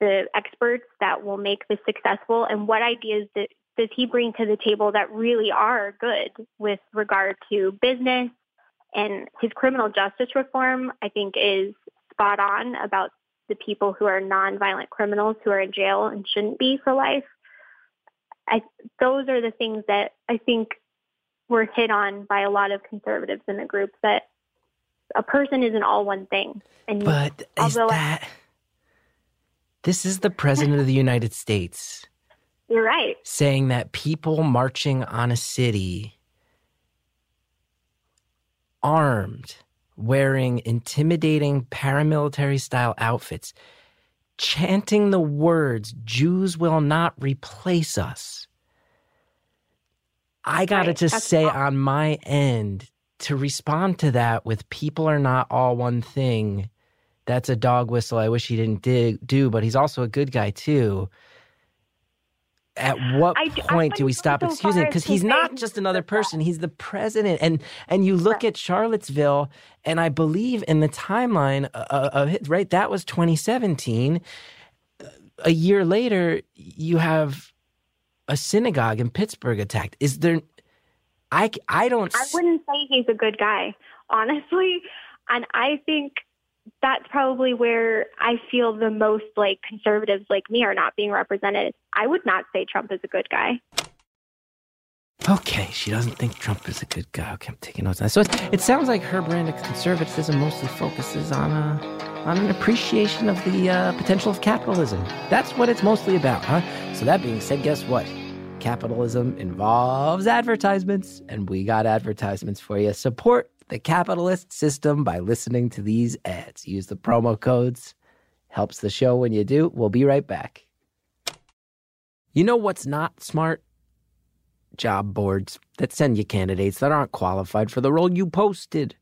the experts that will make this successful? And what ideas that, does he bring to the table that really are good with regard to business and his criminal justice reform? I think is spot on about the people who are nonviolent criminals who are in jail and shouldn't be for life. I, those are the things that I think were hit on by a lot of conservatives in the group that a person isn't all one thing. And but is that I, this is the president of the United States? You're right. Saying that people marching on a city armed, wearing intimidating paramilitary style outfits, chanting the words, Jews will not replace us. I got to right. just That's say awesome. on my end, to respond to that with people are not all one thing, that's a dog whistle I wish he didn't dig, do, but he's also a good guy too. At what I, point do we stop excusing? Because he's not just another person; he's the president. And and you look at Charlottesville, and I believe in the timeline uh, uh, of it, right? That was 2017. A year later, you have a synagogue in Pittsburgh attacked. Is there I, I don't. I wouldn't say he's a good guy, honestly. And I think that's probably where I feel the most like conservatives like me are not being represented. I would not say Trump is a good guy. Okay, she doesn't think Trump is a good guy. Okay, I'm taking notes. So it, it sounds like her brand of conservatism mostly focuses on a, on an appreciation of the uh, potential of capitalism. That's what it's mostly about, huh? So that being said, guess what? Capitalism involves advertisements, and we got advertisements for you. Support the capitalist system by listening to these ads. Use the promo codes. Helps the show when you do. We'll be right back. You know what's not smart? Job boards that send you candidates that aren't qualified for the role you posted,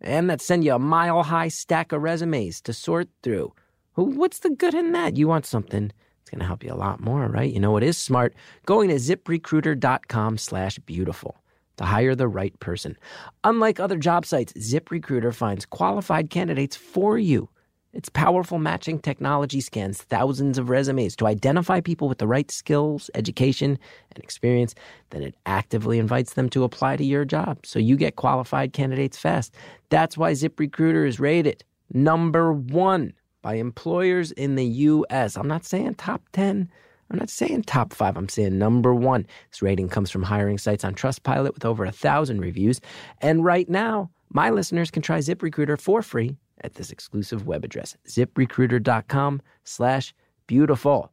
and that send you a mile high stack of resumes to sort through. What's the good in that? You want something it's going to help you a lot more, right? You know what is smart? Going to ziprecruiter.com slash beautiful to hire the right person. Unlike other job sites, ZipRecruiter finds qualified candidates for you. Its powerful matching technology scans thousands of resumes to identify people with the right skills, education, and experience. Then it actively invites them to apply to your job so you get qualified candidates fast. That's why ZipRecruiter is rated number one by employers in the U.S. I'm not saying top 10. I'm not saying top five. I'm saying number one. This rating comes from hiring sites on Trustpilot with over a thousand reviews. And right now, my listeners can try ZipRecruiter for free at this exclusive web address, ziprecruiter.com slash beautiful.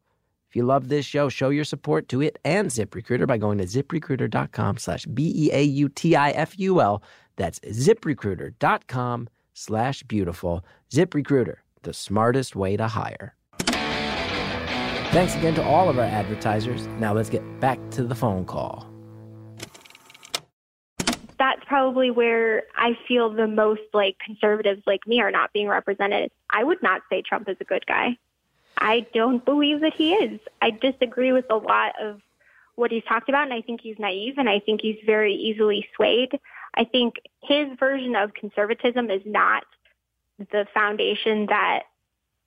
If you love this show, show your support to it and ZipRecruiter by going to ziprecruiter.com slash B-E-A-U-T-I-F-U-L. That's ziprecruiter.com slash beautiful. ZipRecruiter the smartest way to hire. Thanks again to all of our advertisers. Now let's get back to the phone call. That's probably where I feel the most like conservatives like me are not being represented. I would not say Trump is a good guy. I don't believe that he is. I disagree with a lot of what he's talked about, and I think he's naive, and I think he's very easily swayed. I think his version of conservatism is not the foundation that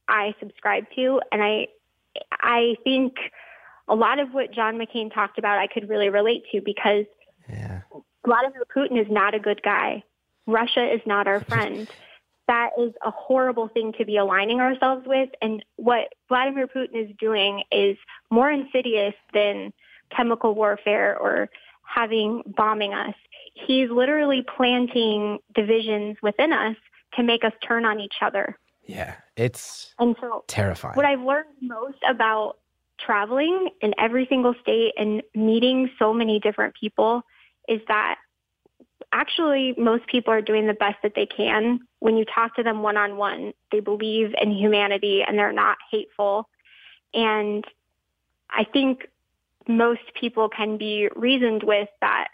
I subscribe to, and I I think a lot of what John McCain talked about I could really relate to because Yeah. Vladimir Putin is not a good guy. Russia is not our friend. that is a horrible thing to be aligning ourselves with. And what Vladimir Putin is doing is more insidious than chemical warfare or having bombing us. He's literally planting divisions within us to make us turn on each other. Yeah. It's And so terrifying. what I've learned most about traveling in every single state and meeting so many different people is that actually most people are doing the best that they can. When you talk to them one on one, they believe in humanity and they're not hateful. And I think most people can be reasoned with that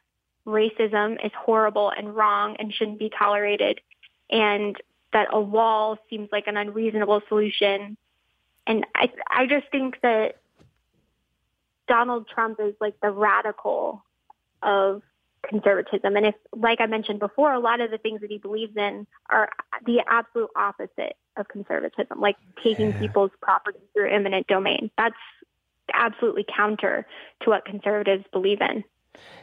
racism is horrible and wrong and shouldn't be tolerated and that a wall seems like an unreasonable solution. And I, I just think that Donald Trump is like the radical of conservatism. And if, like I mentioned before, a lot of the things that he believes in are the absolute opposite of conservatism, like taking Yeah. people's property through eminent domain. That's absolutely counter to what conservatives believe in.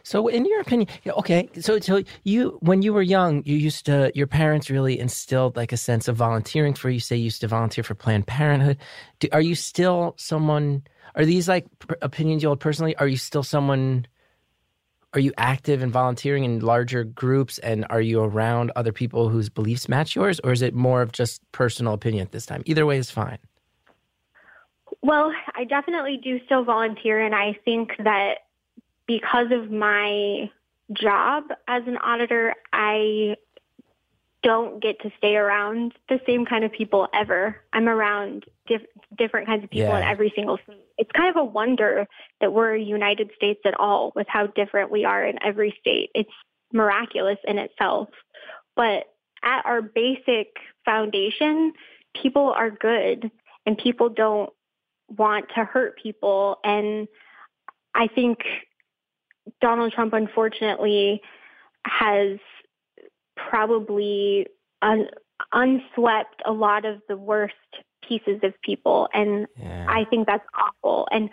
So, in your opinion, okay. So, so you, when you were young, you used to, your parents really instilled like a sense of volunteering for you. Say you used to volunteer for Planned Parenthood. Do, are you still someone? Are these like opinions you hold personally? Are you still someone? Are you active and volunteering in larger groups? And are you around other people whose beliefs match yours, or is it more of just personal opinion at this time? Either way is fine. Well, I definitely do still volunteer, and I think that because of my job as an auditor, I don't get to stay around the same kind of people ever. I'm around diff- different kinds of people in every single state. It's kind of a wonder that we're a United States at all with how different we are in every state. It's miraculous in itself. But at our basic foundation, people are good and people don't want to hurt people. And I think Donald Trump, unfortunately, has probably un- unswept a lot of the worst pieces of people. And Yeah. I think that's awful. And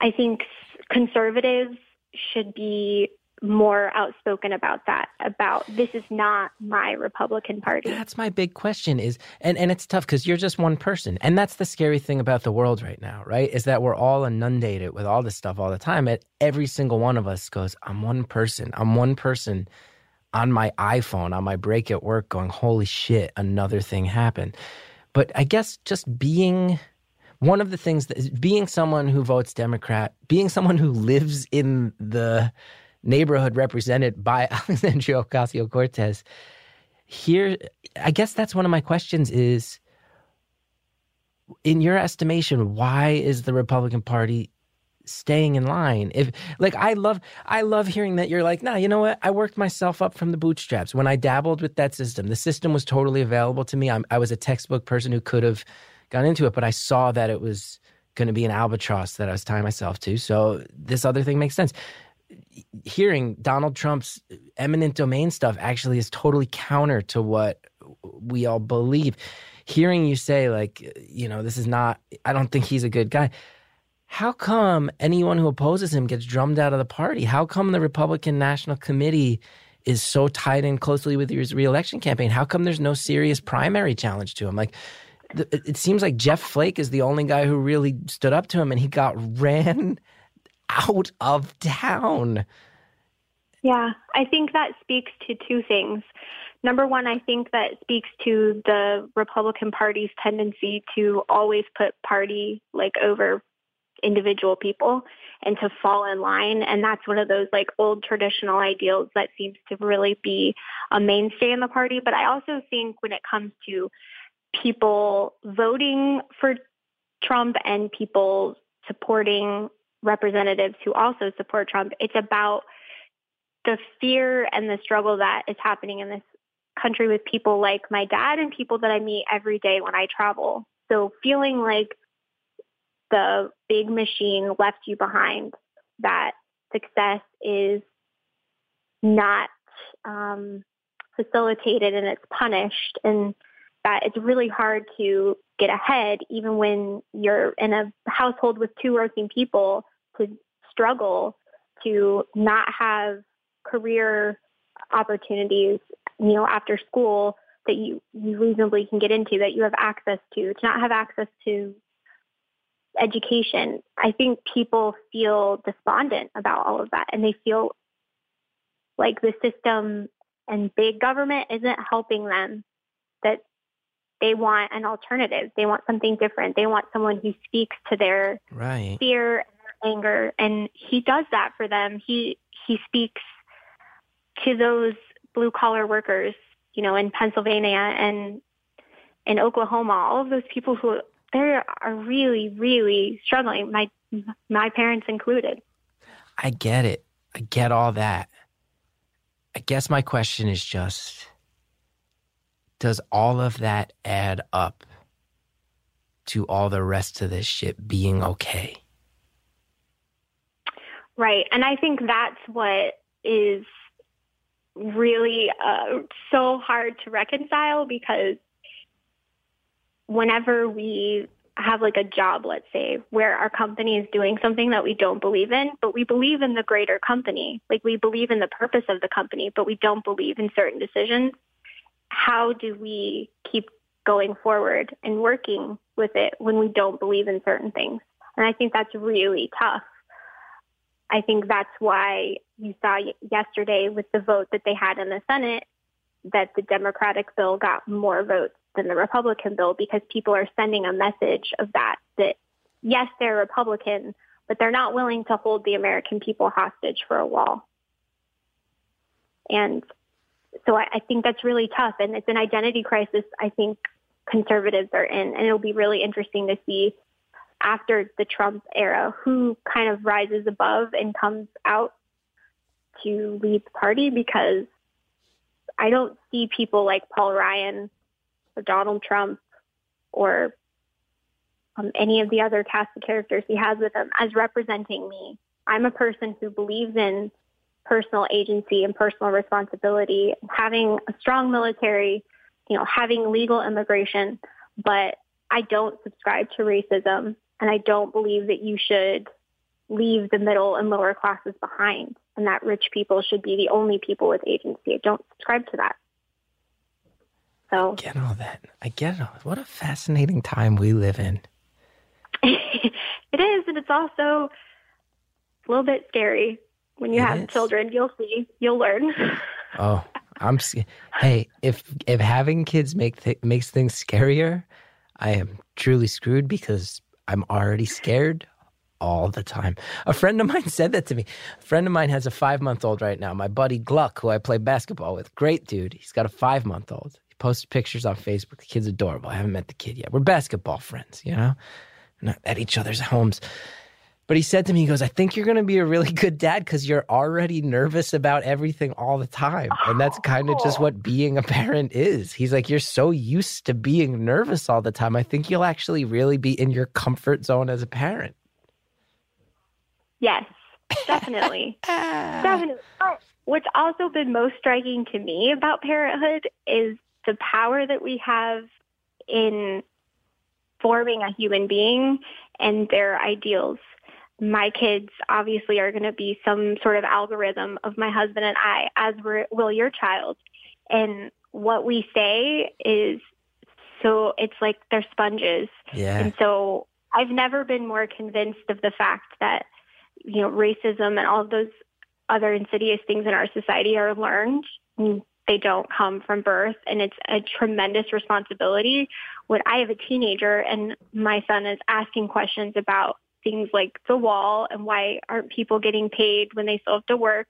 I think conservatives should be more outspoken about that, about this is not my Republican Party. That's my big question is and and it's tough cuz you're just one person. And that's the scary thing about the world right now, right? Is that we're all inundated with all this stuff all the time and every single one of us goes, I'm one person. I'm one person on my iPhone, on my break at work going, "Holy shit, another thing happened." But I guess just being one of the things that being someone who votes Democrat, being someone who lives in the neighborhood represented by Alexandria Ocasio Cortez, here, I guess that's one of my questions is in your estimation, why is the Republican Party staying in line? If like I love I love hearing that you're like, nah, you know what? I worked myself up from the bootstraps. When I dabbled with that system, the system was totally available to me. I'm, I was a textbook person who could have gone into it, but I saw that it was going to be an albatross that I was tying myself to. So this other thing makes sense hearing Donald Trump's eminent domain stuff actually is totally counter to what we all believe. Hearing you say, like, you know, this is not, I don't think he's a good guy. How come anyone who opposes him gets drummed out of the party? How come the Republican National Committee is so tied in closely with his reelection campaign? How come there's no serious primary challenge to him? Like, th- it it seems like Jeff Flake is the only guy who really stood up to him and he got ran out of town. Yeah, I think that speaks to two things. Number one, I think that speaks to the Republican Party's tendency to always put party like over individual people and to fall in line. And that's one of those like old traditional ideals that seems to really be a mainstay in the party. But I also think when it comes to people voting for Trump and people supporting representatives who also support Trump, it's about the fear and the struggle that is happening in this country with people like my dad and people that I meet every day when I travel. So feeling like the big machine left you behind, that success is not um, facilitated and it's punished, and that it's really hard to get ahead even when you're in a household with two working people to struggle to not have career opportunities, you know, after school that you, you reasonably can get into, that you have access to, to not have access to education. I think people feel despondent about all of that and they feel like the system and big government isn't helping them, that they want an alternative. They want something different. They want someone who speaks to their right. fear anger. And he does that for them. He he speaks to those blue collar workers, you know, in Pennsylvania and in Oklahoma, all of those people who they are really, really struggling. My my parents included. I get it. I get all that. I guess my question is just does all of that add up to all the rest of this shit being okay? Right. And I think that's what is really uh, so hard to reconcile because whenever we have like a job, let's say, where our company is doing something that we don't believe in, but we believe in the greater company, like we believe in the purpose of the company, but we don't believe in certain decisions, how do we keep going forward and working with it when we don't believe in certain things? And I think that's really tough. I think that's why you saw yesterday with the vote that they had in the Senate that the Democratic bill got more votes than the Republican bill because people are sending a message of that, that yes, they're Republican, but they're not willing to hold the American people hostage for a wall. And so I, I think that's really tough. And it's an identity crisis I think conservatives are in. And it'll be really interesting to see after the Trump era who kind of rises above and comes out to lead the party because I don't see people like Paul Ryan or Donald Trump or um, any of the other cast of characters he has with him as representing me. I'm a person who believes in personal agency and personal responsibility, having a strong military, you know, having legal immigration, but I don't subscribe to racism and I don't believe that you should leave the middle and lower classes behind and that rich people should be the only people with agency. I don't subscribe to that. So I get all that. I get it all. What a fascinating time we live in. it is, and it's also a little bit scary when you It have is. children. You'll see, you'll learn. Oh, I'm hey, if if having kids make th- makes things scarier, I am truly screwed because I'm already scared all the time. A friend of mine said that to me. A friend of mine has a five month old right now. My buddy Gluck, who I play basketball with, great dude. He's got a five month old. He posts pictures on Facebook. The kid's adorable. I haven't met the kid yet. We're basketball friends, you know, not at each other's homes. But he said to me, he goes, I think you're going to be a really good dad because you're already nervous about everything all the time. And that's kind of just what oh. being a parent is. He's like, You're so used to being nervous all the time. I think you'll actually really be in your comfort zone as a parent. yes, definitely. Definitely. But what's also been most striking to me about parenthood is the power that we have in forming a human being and their ideals. My kids obviously are going to be some sort of algorithm of my husband and I, as will your child. And what we say is so it's like they're sponges. Yeah. And so I've never been more convinced of the fact that, you know, racism and all those other insidious things in our society are learned. They don't come from birth. And it's a tremendous responsibility. When I have a teenager and my son is asking questions about things like the wall and why aren't people getting paid when they still have to work,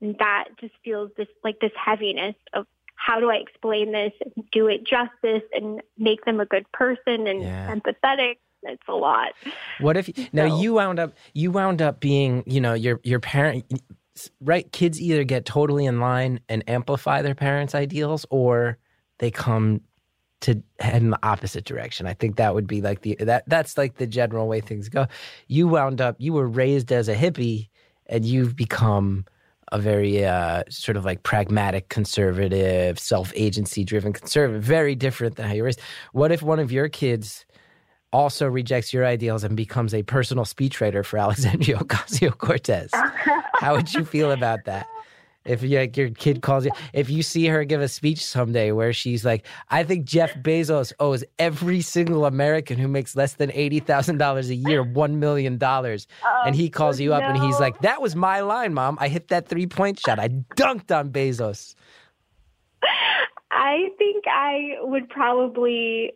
and that just feels this like this heaviness of how do I explain this, and do it justice, and make them a good person and Yeah. empathetic. It's a lot. What if now you wound up you wound up being you know your your parent right kids either get totally in line and amplify their parents' ideals or they come to head in the opposite direction. I think that would be like the that that's like the general way things go. You wound up you were raised as a hippie and you've become a very uh, sort of like pragmatic conservative, self agency driven conservative, very different than how you raised. What if one of your kids also rejects your ideals and becomes a personal speechwriter for Alexandria Ocasio Cortez? how would you feel about that? If you, like, your kid mm-hmm. calls you, if you see her give a speech someday where she's like, I think Jeff Bezos owes every single American who makes less than $80,000 a year $1 million. Oh, and he calls oh, you up and he's like, That was my line, mom. I hit that three point shot. I dunked on Bezos. I think I would probably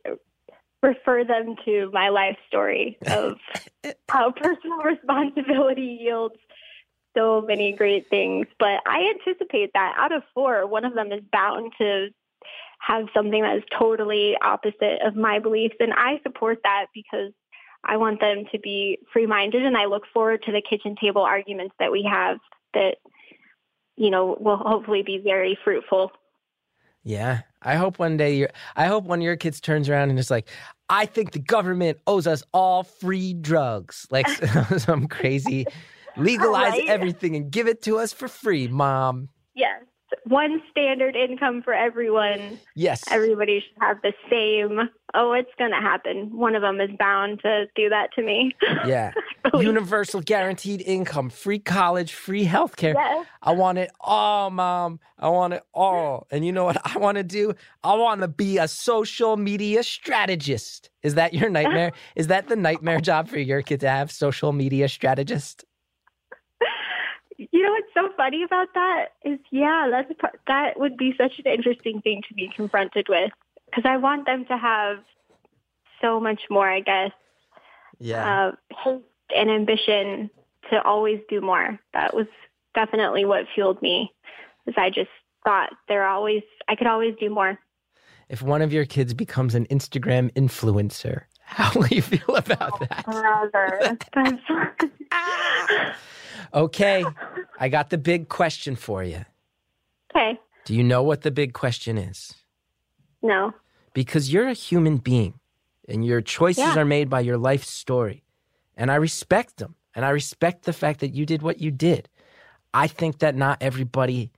refer them to my life story of how personal responsibility yields so many great things. But I anticipate that out of four, one of them is bound to have something that is totally opposite of my beliefs. And I support that because I want them to be free minded and I look forward to the kitchen table arguments that we have that, you know, will hopefully be very fruitful. Yeah. I hope one day you're, I hope one of your kids turns around and is like, I think the government owes us all free drugs. Like some crazy, legalize Right. everything and give it to us for free, mom. Yes. One standard income for everyone. Yes. Everybody should have the same. Oh, it's going to happen. One of them is bound to do that to me. Yeah. Universal guaranteed income, free college, free healthcare. Yes. I want it all, mom. I want it all. And you know what I want to do? I want to be a social media strategist. Is that your nightmare? Is that the nightmare job for your kid to have, social media strategist? You know what's so funny about that is, yeah, that's part, that would be such an interesting thing to be confronted with because I want them to have so much more, I guess, Yeah. uh, and ambition to always do more. That was definitely what fueled me, is I just thought there always I could always do more. if one of your kids becomes an Instagram influencer, how will you feel about that? Brother, Okay. I got the big question for you. okay. Do you know what the big question is? No, because you're a human being and your choices Yeah. are made by your life story. And I respect them. And I respect the fact that you did what you did. I think that not everybody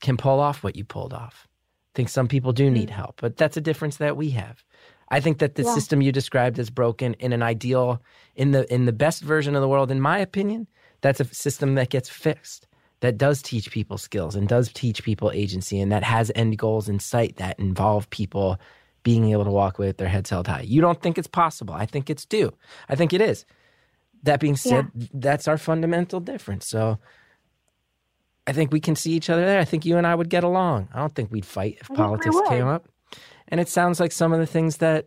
can pull off what you pulled off. I think some people do need mm. help, but that's a difference that we have. I think that the Yeah. system you described is broken in an ideal in the in the best version of the world in my opinion, that's a system that gets fixed. That does teach people skills and does teach people agency and that has end goals in sight that involve people being able to walk away with their heads held high. You don't think it's possible. I think it's due. I think it is. That being said, that's our fundamental difference. So I think we can see each other there. I think you and I would get along. I don't think we'd fight if we politics came up. And it sounds like some of the things that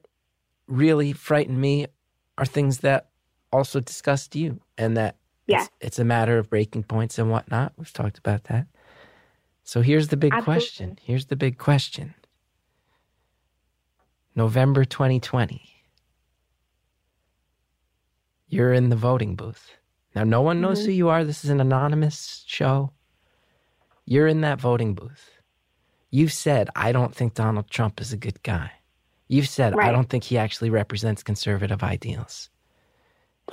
really frighten me are things that also disgust you and that Yeah. it's, it's a matter of breaking points and whatnot. We've talked about that. So here's the big Absolutely. question. Here's the big question. November 2020. You're in the voting booth. Now, no one knows mm-hmm. who you are. This is an anonymous show. You're in that voting booth. You've said, I don't think Donald Trump is a good guy. You've said, I don't think he actually represents conservative ideals.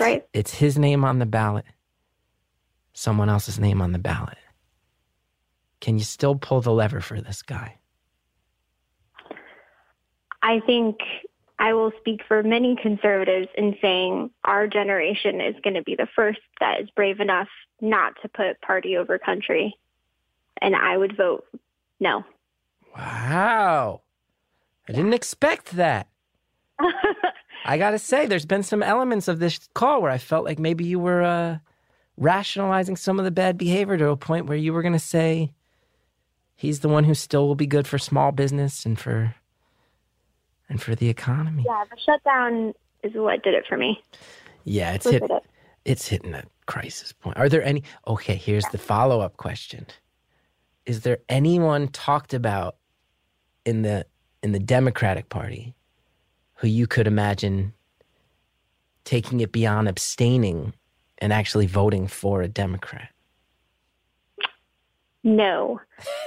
right? It's his name on the ballot, someone else's name on the ballot. Can you still pull the lever for this guy? I think I will speak for many conservatives in saying our generation is going to be the first that is brave enough not to put party over country. And I would vote no. Wow. I didn't expect that. I got to say, there's been some elements of this call where I felt like maybe you were uh, rationalizing some of the bad behavior to a point where you were going to say he's the one who still will be good for small business and for and for the economy. yeah, the shutdown is what did it for me. Yeah, it's hit, it? it's hitting a crisis point. Are there any? Okay, here's the follow up question: Is there anyone talked about in the in the Democratic Party who you could imagine taking it beyond abstaining and actually voting for a Democrat? No.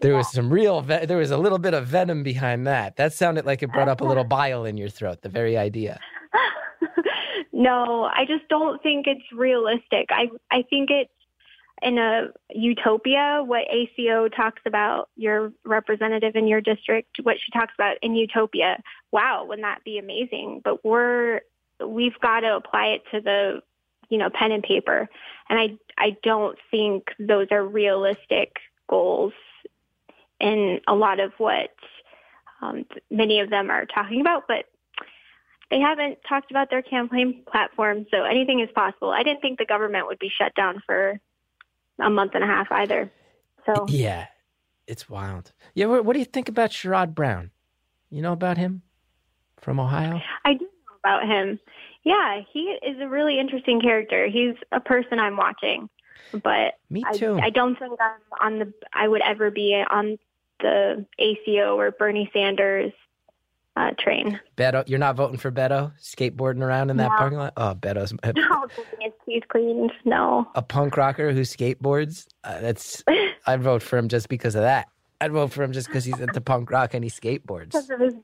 There was some real, ve- there was a little bit of venom behind that. That sounded like it brought up a little bile in your throat, the very idea. no, I just don't think it's realistic. I I think it's in a utopia what AOC talks about your representative in your district, what she talks about in utopia. Wow, wouldn't that be amazing? But we're we've got to apply it to the you know pen and paper, and I I don't think those are realistic goals in a lot of what um, many of them are talking about, but they haven't talked about their campaign platform, so anything is possible. I didn't think the government would be shut down for a month and a half either. So yeah, it's wild. Yeah, what, what do you think about Sherrod Brown? You know about him from Ohio? I do know about him. Yeah, he is a really interesting character. He's a person I'm watching, but me too. I, I don't think I'm on the. I would ever be on the AOC or Bernie Sanders uh, train. Beto, you're not voting for Beto skateboarding around in that No. parking lot? Oh, Beto's No, his teeth cleaned. No. a punk rocker who skateboards. Uh, that's I'd vote for him just because of that. I'd vote for him just because he's into punk rock and he skateboards. Because of his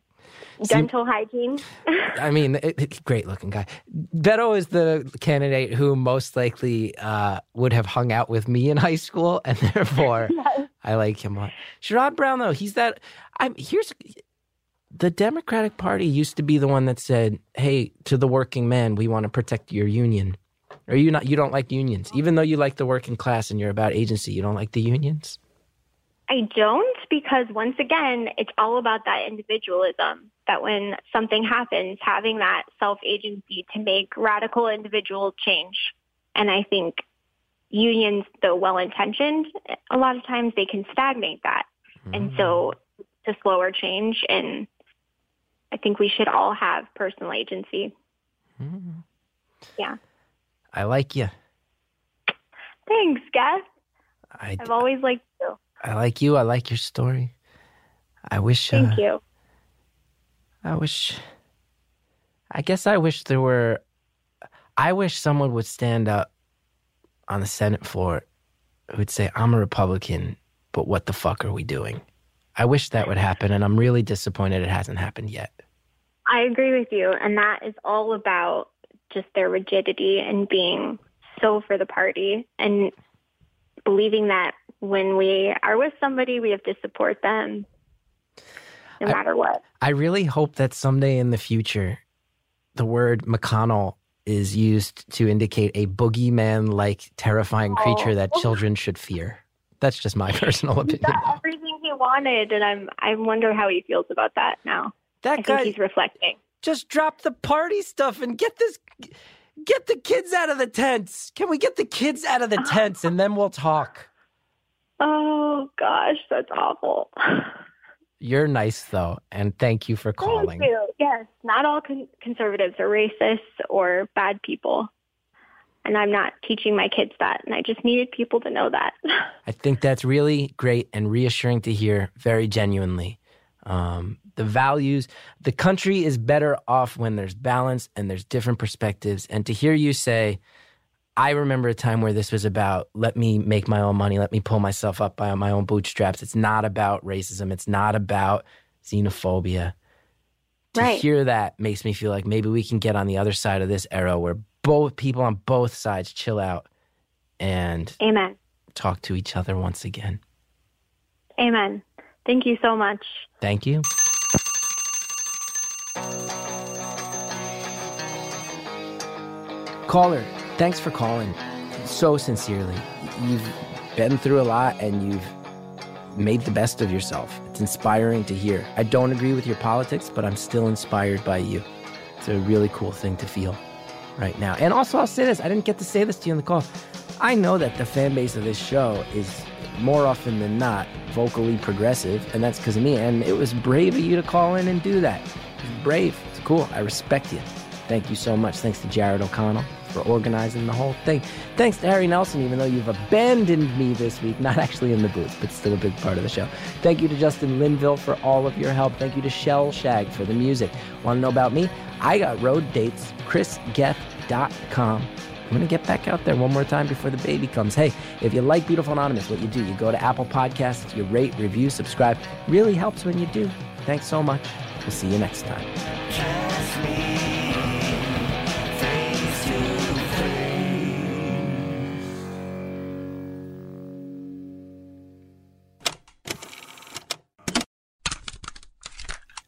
dental hygiene. I mean, it, it- great looking guy. Beto is the candidate who most likely uh, would have hung out with me in high school, and therefore I like him a lot. Sherrod Brown, though, he's that. I'm here's the Democratic Party used to be the one that said, "Hey, to the working man, we want to protect your union." Or you not? You don't like unions, even though you like the working class and you're about agency. You don't like the unions. I don't because once again, it's all about that individualism. That when something happens, having that self agency to make radical individual change. And I think unions, though well intentioned, a lot of times they can stagnate that. And mm. so to slower change and I think we should all have personal agency. Yeah. I like you. Thanks, Gus. I, I've always liked you. I like you. I like your story. I wish. Thank uh, you. I wish. I guess I wish there were. I wish someone would stand up on the Senate floor who'd say, I'm a Republican, but what the fuck are we doing? I wish that would happen, and I'm really disappointed it hasn't happened yet. I agree with you. And that is all about just their rigidity and being so for the party and believing that when we are with somebody, we have to support them no I- matter what. I really hope that someday in the future, the word McConnell is used to indicate a boogeyman like terrifying oh. creature that Oh. children should fear. That's just my personal opinion. got everything he wanted, and I'm I wonder how he feels about that now. I That think he's reflecting. just drop the party stuff and get this get the kids out of the tents. Can we get the kids out of the tents and then we'll talk? Oh gosh, that's awful. You're nice though, and thank you for calling. Yes, not all con- conservatives are racist or bad people. And I'm not teaching my kids that. And I just needed people to know that. I think that's really great and reassuring to hear, very genuinely. Um, the values, the country is better off when there's balance and there's different perspectives. And to hear you say, I remember a time where this was about let me make my own money, let me pull myself up by my own bootstraps. It's not about racism, it's not about xenophobia. To Right. hear that makes me feel like maybe we can get on the other side of this era where both people on both sides chill out and Amen. talk to each other once again. Amen. Thank you so much. Thank you. Caller, thanks for calling. So sincerely. You've been through a lot and you've made the best of yourself. It's inspiring to hear. I don't agree with your politics, but I'm still inspired by you. It's a really cool thing to feel right now. And also, I'll say this I didn't get to say this to you on the call. I know that the fan base of this show is more often than not vocally progressive, and that's because of me. And it was brave of you to call in and do that. Brave. It's cool. I respect you. Thank you so much. Thanks to Jared O'Connell for organizing the whole thing. Thanks to Harry Nelson, even though you've abandoned me this week, not actually in the booth, but still a big part of the show. Thank you to Justin Linville for all of your help. Thank you to Shellshag for the music. Want to know about me? I got road dates, chrisgethard.com. I'm going to get back out there one more time before the baby comes. Hey, if you like Beautiful Anonymous, what you do, you go to Apple Podcasts, you rate, review, subscribe. Really helps when you do. Thanks so much. We'll see you next time.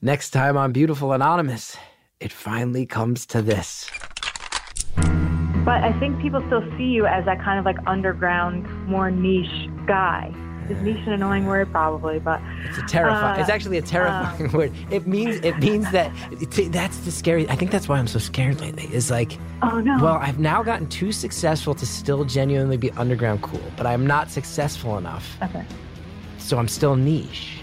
Next time on Beautiful Anonymous, it finally comes to this. But I think people still see you as that kind of like underground, more niche guy. Is niche an annoying word? Probably, but It's a terrifying. Uh, it's actually a terrifying word. It means it means that it, that's the scary. I think that's why I'm so scared lately. Is like, oh no. well, I've now gotten too successful to still genuinely be underground cool, but I'm not successful enough, okay. so I'm still niche.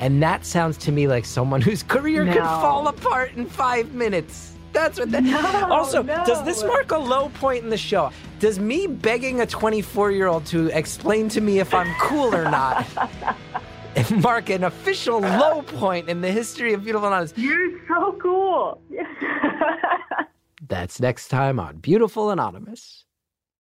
And that sounds to me like someone whose career could fall apart in five minutes. That's what that. No, also, does this mark a low point in the show? Does me begging a 24 year old to explain to me if I'm cool or not mark an official low point in the history of Beautiful Anonymous? You're so cool. That's next time on Beautiful Anonymous.